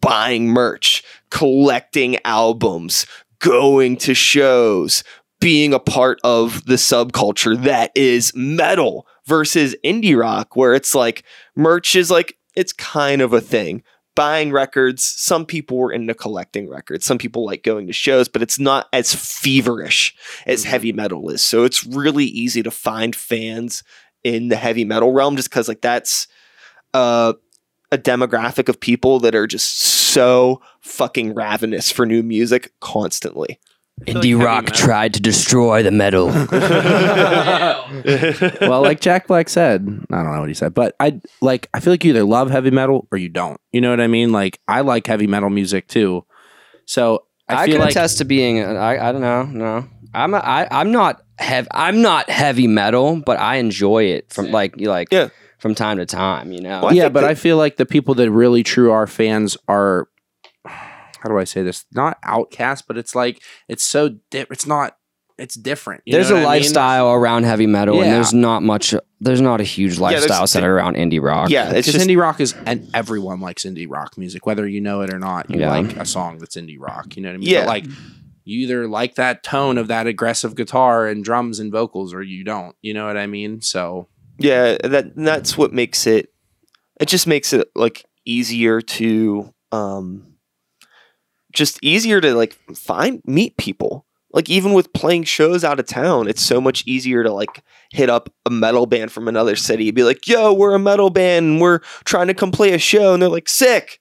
buying merch, collecting albums, going to shows, being a part of the subculture that is metal versus indie rock, where it's like merch is like it's kind of a thing. Buying records, some people were into collecting records. Some people like going to shows, but it's not as feverish as Mhm. heavy metal is. So it's really easy to find fans in the heavy metal realm just because like that's uh, a demographic of people that are just so fucking ravenous for new music constantly. Feel like heavy metal- tried to destroy the metal. <laughs> well, like Jack Black said, I don't know what he said, but I like I feel like you either love heavy metal or you don't. You know what I mean? Like I like heavy metal music too. So I, I, feel can like attest to being. I, I don't know. No, I'm. A, I, I'm not heavy. I'm not heavy metal, but I enjoy it from like you like Yeah. from time to time. You know. Well, yeah, but that- I feel like the people that really true are fans are how do I say this? Not outcast, but it's like it's so di- it's not it's different. You there's know a what I mean? lifestyle around heavy metal, and there's not much. There's not a huge there's- lifestyle centered around indie rock. yeah, it's just indie rock is and everyone likes indie rock music, whether you know it or not. You Yeah. like a song that's indie rock. You know what I mean? Yeah. But like you either like that tone of that aggressive guitar and drums and vocals, or you don't. You know what I mean? So yeah, that that's what makes it. It just makes it like easier to um, just easier to like find meet people. Like even with playing shows out of town, it's so much easier to like hit up a metal band from another city, be like, "Yo, we're a metal band, and we're trying to come play a show," and they're like, "Sick."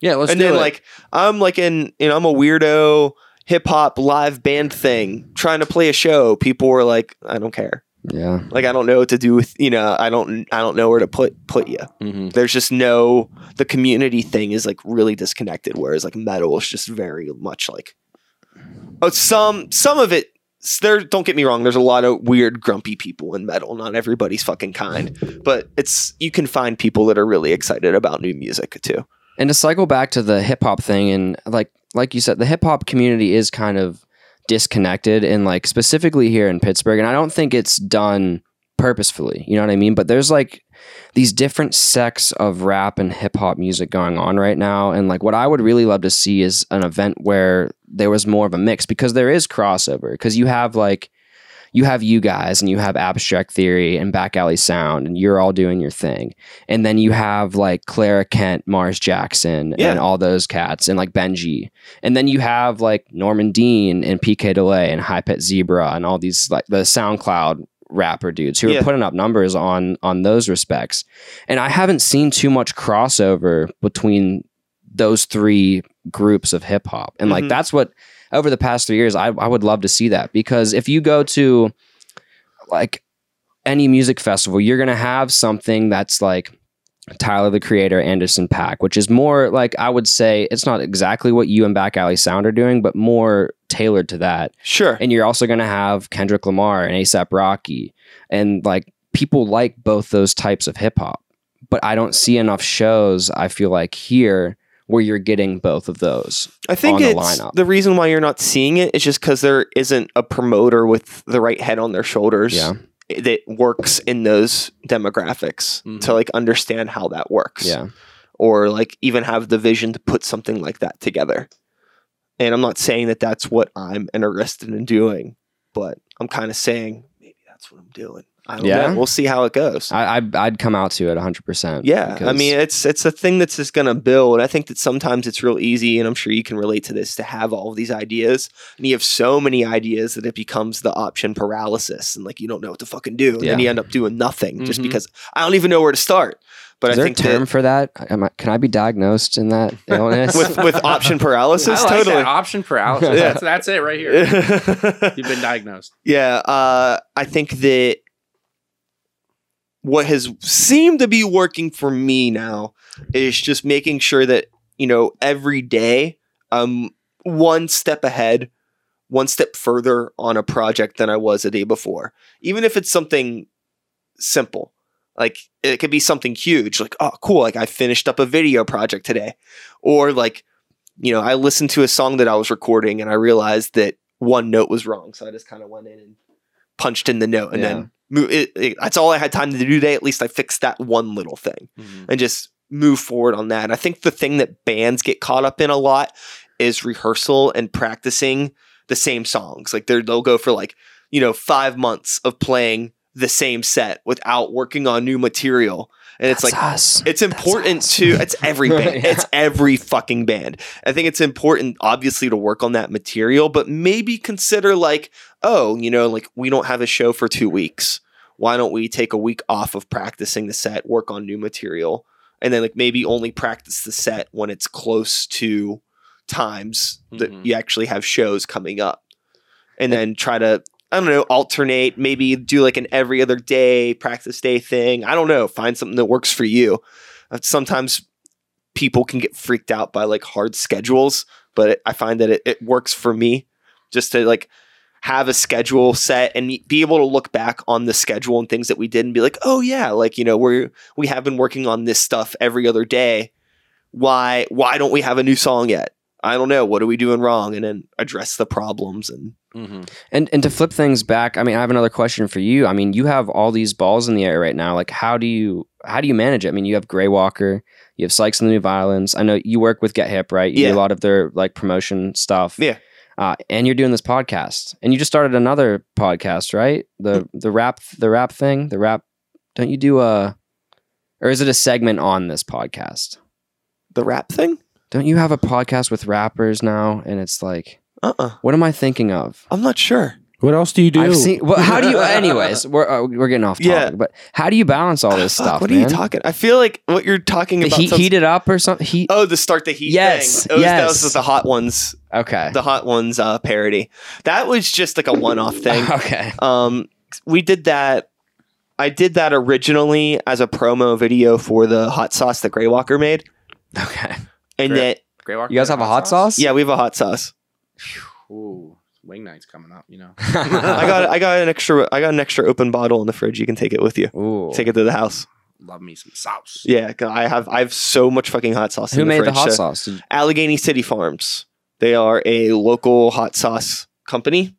yeah, let's and then it. like I'm like in you know I'm a weirdo hip hop live band thing trying to play a show. People were like, I don't care. Yeah. Like I don't know what to do with you know I don't I don't know where to put put you. Mhm. There's just no the community thing is like really disconnected. Whereas like metal is just very much like oh some some of it. There, don't get me wrong. There's a lot of weird, grumpy people in metal. Not everybody's fucking kind, but it's you can find people that are really excited about new music too. And to cycle back to the hip hop thing, and like like you said, the hip hop community is kind of disconnected, and like specifically here in Pittsburgh, and I don't think it's done purposefully. You know what I mean? But there's like these different sects of rap and hip hop music going on right now, and like what I would really love to see is an event where there was more of a mix because there is crossover because you have like you have you guys and you have abstract theory and back alley sound and you're all doing your thing and then you have like Clara Kent, Mars Jackson, Yeah. and all those cats, and like Benji, and then you have like Norman Dean and PK Delay and High Pet Zebra and all these like the SoundCloud rapper dudes who Yeah. are putting up numbers on on those respects, and I haven't seen too much crossover between those three groups of hip hop, and like Mhm. that's what over the past three years I I would love to see that because if you go to like any music festival, you're gonna have something that's like Tyler the Creator, Anderson .Paak, which is more like I would say it's not exactly what you and Back Alley Sound are doing, but more tailored to that. Sure. And you're also gonna have Kendrick Lamar and ASAP Rocky, and like people like both those types of hip hop. But I don't see enough shows. I feel like here where you're getting both of those. I think on the lineup. the reason why you're not seeing it is just because there isn't a promoter with the right head on their shoulders Yeah. that works in those demographics Mhm. to like understand how that works. Yeah. Or like even have the vision to put something like that together. And I'm not saying that that's what I'm interested in doing, but I'm kind of saying maybe that's what I'm doing. I Yeah? know. We'll see how it goes. I, I'd, I'd come out to it 100%. Yeah, I mean it's it's a thing that's just gonna build. I think that sometimes it's real easy, and I'm sure you can relate to this to have all of these ideas, and you have so many ideas that it becomes the option paralysis, and like you don't know what to fucking do, and then you end up doing nothing just Mhm. because I don't even know where to start. But Is I there think a term that for that? Am I, can I be diagnosed in that <laughs> illness? with with option paralysis, I like totally. that option paralysis. Yeah. That's that's it right here. <laughs> You've been diagnosed. Yeah, uh, I think that what has seemed to be working for me now is just making sure that you know every day I'm one step ahead, one step further on a project than I was a day before, even if it's something simple. Like it could be something huge, like, oh, cool, like I finished up a video project today. Or like, you know, I listened to a song that I was recording and I realized that one note was wrong. So I just kind of went in and punched in the note and Yeah. then it, it, that's all I had time to do today. At least I fixed that one little thing mm-hmm. and just move forward on that. And I think the thing that bands get caught up in a lot is rehearsal and practicing the same songs. Like they're, they'll go for like, you know, five months of playing the same set without working on new material. And it's That's like, us. it's important to, it's every <laughs> band. Yeah. It's every fucking band. I think it's important, obviously, to work on that material, but maybe consider like, oh, you know, like we don't have a show for two weeks. Why don't we take a week off of practicing the set, work on new material, and then like maybe only practice the set when it's close to times that Mhm. you actually have shows coming up, and then try to I don't know alternate, maybe do like an every other day practice day thing. I don't know, find something that works for you. Uh, Sometimes people can get freaked out by like hard schedules, but it, I find that it, it works for me just to like have a schedule set and be able to look back on the schedule and things that we did and be like, oh yeah, like you know we're we have been working on this stuff every other day. Why why don't we have a new song yet? I don't know. What are we doing wrong? And then address the problems and Mm-hmm. And and to flip things back, I mean, I have another question for you. I mean, you have all these balls in the air right now. Like, how do you how do you manage it? I mean, you have Gray Walker, you have Sykes and the New Violence. I know you work with Get Hip, right? You Yeah. do a lot of their like promotion stuff. Yeah. Uh, and you're doing this podcast, and you just started another podcast, right? The the rap the rap thing, the rap. Don't you do a, or is it a segment on this podcast? the rap thing. Don't you have a podcast with rappers now? And it's like, Uh uh-uh. uh. what am I thinking of? I'm not sure. What else do you do? I've seen. Well, how do you? Anyways, we're uh, we're getting off topic. Yeah. But how do you balance all this Ah, stuff, What man? are you talking? I feel like what you're talking The about. heat, sounds- heat it up or something. Heat. Oh, the start the heat Yes, thing. It was, That was just the hot ones, Okay. the hot ones uh, parody. That was just like a one-off <laughs> thing. Okay. Um, we did that. I did that originally as a promo video for the hot sauce that Grey Walker made, Okay. and Great. then Grey Walker You guys have a hot sauce? yeah, we have a hot sauce. Ooh, wing night's coming up. You know. <laughs> I got I got an extra I got an extra open bottle in the fridge. You can take it with you. Ooh. Take it to the house. Love me some sauce. Yeah, 'cause I have I have so much fucking hot sauce. Who in the made the hot so- sauce? Did- Allegheny City Farms. They are a local hot sauce company.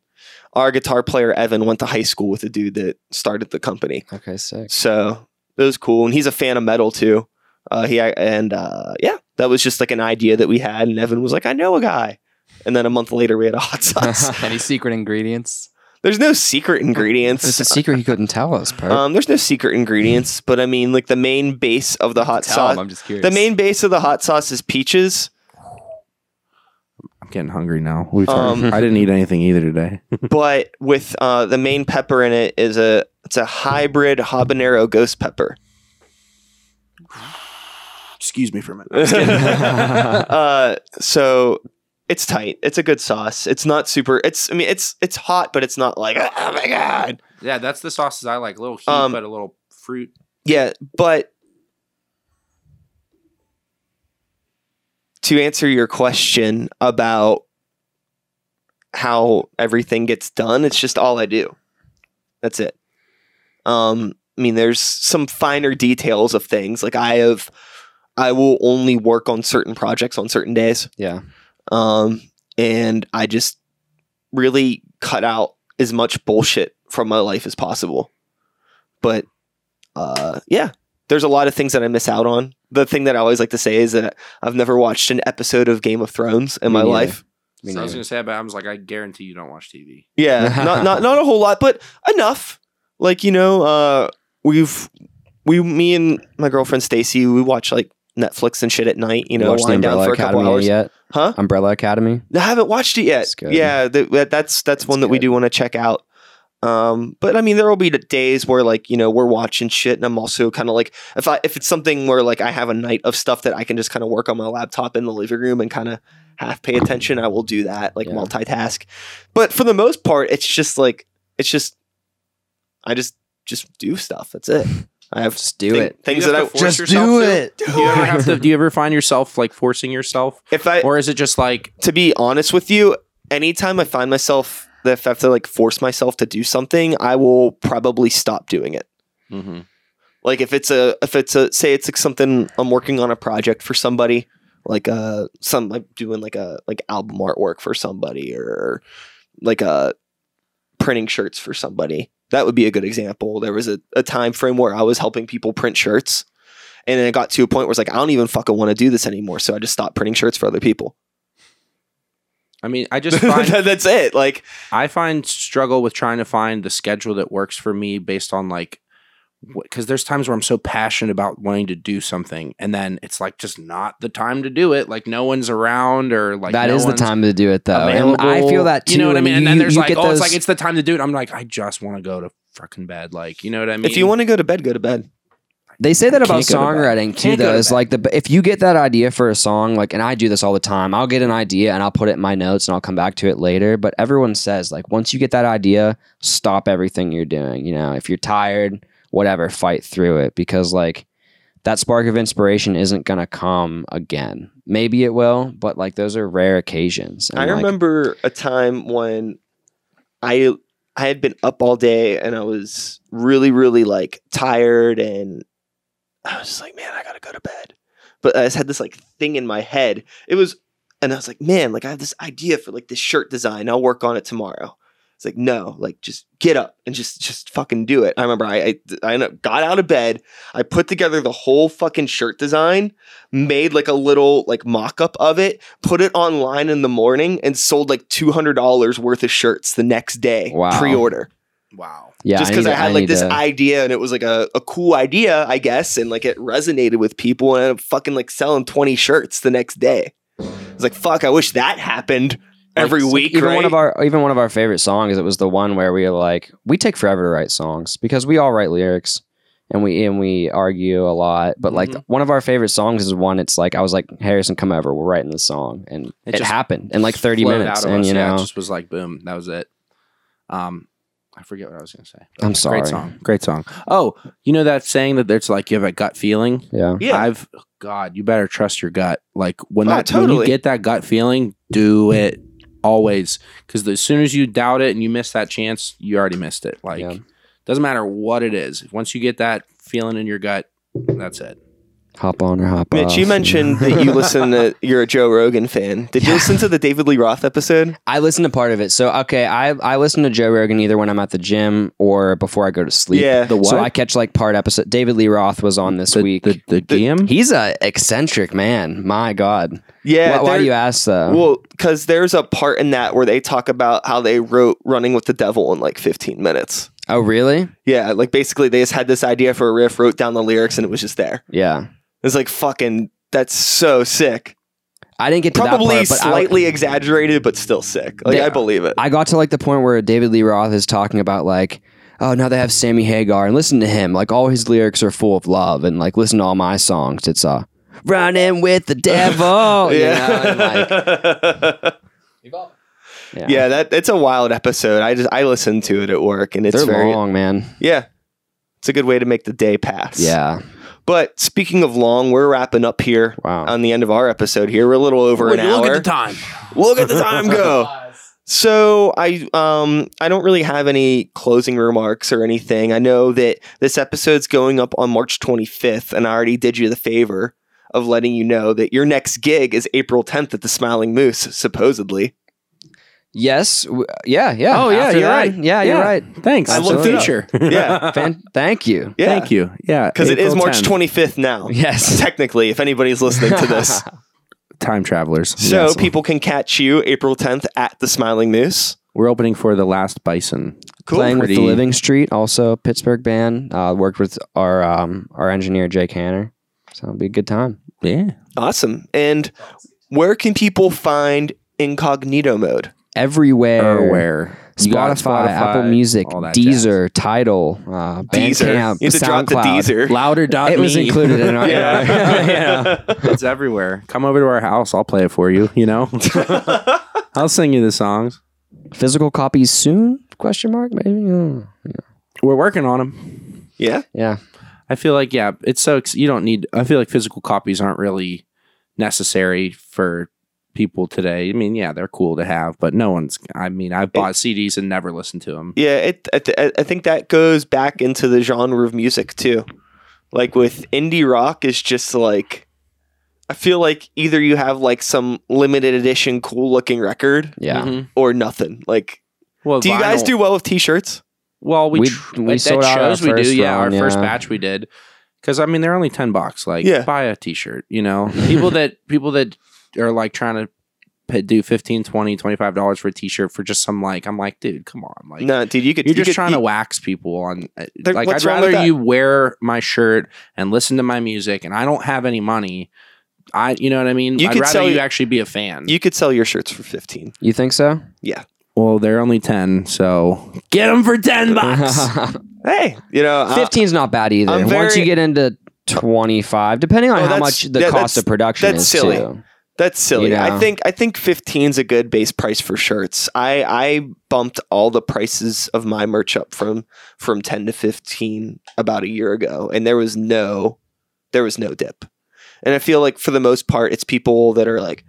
Our guitar player Evan went to high school with a dude that started the company, okay, sick. so it was cool. And he's a fan of metal too. Uh, he and uh, yeah, that was just like an idea that we had. And Evan was like, "I know a guy." And then a month later, we had a hot <laughs> sauce. <laughs> Any secret ingredients? there's no secret ingredients. It's a secret he couldn't tell us, bro. Um, there's no secret ingredients, but I mean, like the main base of the hot sauce. I'm just curious. The main base of the hot sauce is peaches. I'm getting hungry now. What are Um, I didn't eat anything either today. <laughs> but with uh, the main pepper in it is a it's a hybrid habanero ghost pepper. Excuse me for a minute. uh, so it's tight. It's a good sauce. It's not super. It's I mean it's it's hot, but it's not like oh my god. yeah, that's the sauces I like. A little heat, Um, but a little fruit. Yeah, but to answer your question about how everything gets done, it's just all I do. That's it. Um, I mean, there's some finer details of things. Like I have, I will only work on certain projects on certain days. yeah. Um, and I just really cut out as much bullshit from my life as possible. But uh, yeah, there's a lot of things that I miss out on. The thing that I always like to say is that I've never watched an episode of Game of Thrones in Me my neither. life. Me So I was gonna say, but I was like, I guarantee you don't watch TV. Yeah, not not not a whole lot, but enough. Like you know, uh, we've we me and my girlfriend Stacy we watch like Netflix and shit at night. You know, Watched the wind down Umbrella for a couple Academy hours. yet? Huh? Umbrella Academy. I haven't watched it yet. It's good. Yeah, th- that, that's that's It's one that we good. do want to check out. Um, but I mean, there will be days where like you know we're watching shit, and I'm also kind of like if I if it's something where like I have a night of stuff that I can just kind of work on my laptop in the living room and kind of half pay attention, I will do that, like Yeah. multitask. But for the most part, it's just like it's just I just just do stuff. That's it. I have Just do thing- it. Things that I have to force yourself to? Do <laughs> Do you ever it. have to? Do you ever find yourself like forcing yourself, if I or is it just like to be honest with you, anytime I find myself that if I have to like force myself to do something, I will probably stop doing it. Like if it's a if it's a say it's like something I'm working on a project for somebody, like uh some like doing like a like album artwork for somebody or like a printing shirts for somebody. That would be a good example. There was a, a time frame where I was helping people print shirts. And then it got to a point where it's like, I don't even fucking want to do this anymore. So I just stopped printing shirts for other people. I mean, I just <laughs> find That- That's it. Like, I find struggle with trying to find the schedule that works for me based on like because there's times where I'm so passionate about wanting to do something and then it's like just not the time to do it. Like no one's around or like that no is the time to do it though. And. I feel that too. You know what I mean? And then there's like, oh, those- it's like it's the time to do it. I'm like, I just want to go to fucking bed. Like, you know what I mean? if you want to go to bed, go to bed. They say that about Can't to songwriting too, Can't though. to Is like the if you get that idea for a song, like, and I do this all the time. I'll get an idea and I'll put it in my notes and I'll come back to it later. But everyone says like once you get that idea, stop everything you're doing. You know, if you're tired, whatever, fight through it because like that spark of inspiration isn't gonna come again. Maybe it will, but like those are rare occasions. And, I like, remember a time when I I had been up all day and I was really really like tired and I was just like, man, I gotta go to bed. But I just had this like thing in my head. It was, and I was like, man, like I have this idea for like this shirt design. I'll work on it tomorrow. It's like no, like just get up and just just fucking do it. I remember I I, I got out of bed. I put together the whole fucking shirt design, made like a little like mock up of it, put it online in the morning, and sold like two hundred dollars worth of shirts the next day. Wow. Pre order. Wow. yeah, just because I, to- had like need this to- idea and it was like a, a cool idea, I guess, and like it resonated with people and I'm fucking like selling 20 shirts the next day. It's like fuck, I wish that happened every like week. even right? one of our even one of our favorite songs. It was the one where we were like, we take forever to write songs because we all write lyrics and we and we argue a lot. But like Mhm. one of our favorite songs is one. It's like I was like Harrison, come over. We're writing this song, and It it, just happened in like thirty minutes. out of And us. you Yeah, know, it just was like boom, that was it. Um I forget what I was going to say. I'm sorry. Great song. Great song. Oh, you know that saying that there's like you have a gut feeling? yeah, Yeah. I've God, you better trust your gut. Like when Oh, that when you get that gut feeling, do it always. Because as soon as you doubt it and you miss that chance, you already missed it. Like Yeah. doesn't matter what it is. Once you get that feeling in your gut, that's it. Hop on or hop on. Mitch, off. you mentioned that you listen to <laughs> you're a Joe Rogan fan. Did you listen to the David Lee Roth episode? I listen to part of it. So okay, I I listen to Joe Rogan either when I'm at the gym or before I go to sleep. Yeah. The what? So I catch like part episode. David Lee Roth was on this the, week. the the game. He's a eccentric man. My God. Yeah. why, why there- do you ask though? Well, because there's a part in that where they talk about how they wrote Running with the Devil in like 15 minutes. oh, really? Yeah, like basically they just had this idea for a riff, wrote down the lyrics, and it was just there. Yeah. It's like fucking, that's so sick. I didn't get to Probably that part, but I- slightly exaggerated, but still sick. Like They- I believe it. I, got to like the point where David Lee Roth is talking about like, oh, now they have Sammy Hagar and listen to him. Like all his lyrics are full of love and like listen to all my songs. It's uh, running with the devil. <laughs> you know, like, <laughs> yeah. yeah, that it's a wild episode. I just I listened to it at work, and it's They're very long, man. yeah. It's a good way to make the day pass. Yeah. But speaking of long, we're wrapping up here Wow. on the end of our episode. Here we're a little over an Look hour. at the time. Look at the time go. <laughs> So I um I don't really have any closing remarks or anything. I know that this episode's going up on March 25th, and I already did you the favor of letting you know that your next gig is April 10th at the Smiling Moose, supposedly. Yes. W- yeah. Yeah. Oh, yeah, After you're that- right. Yeah, you're right. Thanks. I It's a looked it up. feature. <laughs> Yeah. Fan- thank you. Yeah. Thank you. Yeah. Because it is April March 10th. 25th now. <laughs> Yes. Technically, if anybody's listening to this. <laughs> Time travelers. So Yes. people can catch you April 10th at the Smiling Moose. we're opening for the last bison. Cool. Playing with Pretty- the Living Street, also Pittsburgh band. Uh, worked with our um, our engineer Jake Hanner. So it'll be a good time. Yeah. Awesome. And where can people find Incognito Mode? Everywhere. Or where? You got Spotify, Apple Music, all that Deezer, Tidal, uh, Deezer. Bandcamp, You have the SoundCloud. Deezer. Louder It was included in our. <laughs> <laughs> Yeah. It's everywhere. Come over to our house. I'll play it for you. You know, <laughs> I'll sing you the songs. Physical copies soon? Question mark? Maybe. Oh. We're working on them. yeah. Yeah. I feel like yeah, it's so ex- you don't need. I feel like physical copies aren't really necessary for people today. I mean, yeah, they're cool to have, but no one's. I mean, I've bought CDs and never listened to them. Yeah, it, I, th- I think that goes back into the genre of music too. Like with indie rock, is just like I feel like either you have like some limited edition, cool looking record, Yeah. Mhm. or nothing. Like, Well, do you guys do well with t-shirts? Well, we We- tr- we sold at out our shows we do. first Yeah, run, our first batch we did. Because I mean, they're only ten bucks. Like, Yeah. buy a T-shirt. You know, people <laughs> that people that are like trying to pay, do 15 20 25 dollars for a T-shirt for just some like. I'm like, dude, come on. Like, no, dude, you could. you're you just could- trying you- to wax people on. uh, There- like, I'd rather you wear my shirt and listen to my music, and I don't have any money. I, you know what I mean. You I'd could rather sell you actually be a fan. You could sell your shirts for fifteen. You think so? Yeah well, they're only ten, so get them for ten <laughs> bucks. Hey, you know, uh, 15's not bad either. I'm Once you get into 25, depending on Oh, how much the that- cost of production that's is silly. too. That's silly. You I think I think 15 is a good base price for shirts. I I bumped all the prices of my merch up from from 10 to 15 about a year ago and there was no there was no dip. And I feel like for the most part it's people that are like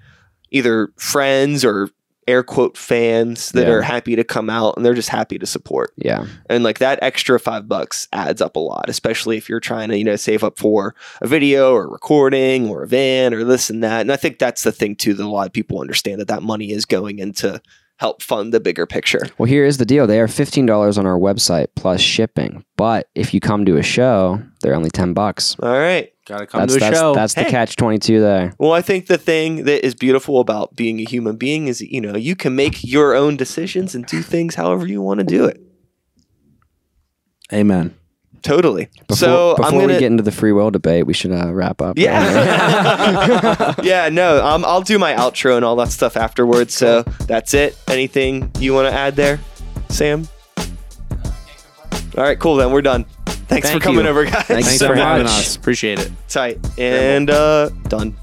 either friends or air quote fans that Yeah. are happy to come out and they're just happy to support. Yeah. And like that extra five bucks adds up a lot, especially if you're trying to, you know, save up for a video or recording or a van or this and that. And I think that's the thing too that a lot of people understand that that money is going into help fund the bigger picture. Well, here is the deal. They are $15 on our website plus shipping. But if you come to a show, they're only 10 bucks. All right. Gotta come That's to a that's, show. that's the catch 22 there. Well, I think the thing that is beautiful about being a human being is, you know, you can make your own decisions and do things however you want to do it. Amen. Totally. Before, so before I'm gonna we get into the free will debate, we should uh, wrap up. Yeah. <laughs> yeah, no, um, I'll do my outro and all that stuff afterwards. So that's it. Anything you want to add there, Sam? All right, cool. Then we're done. Thanks Thank for coming you. over, guys. Thanks Thanks so for having us. Appreciate it. Tight. And uh, done.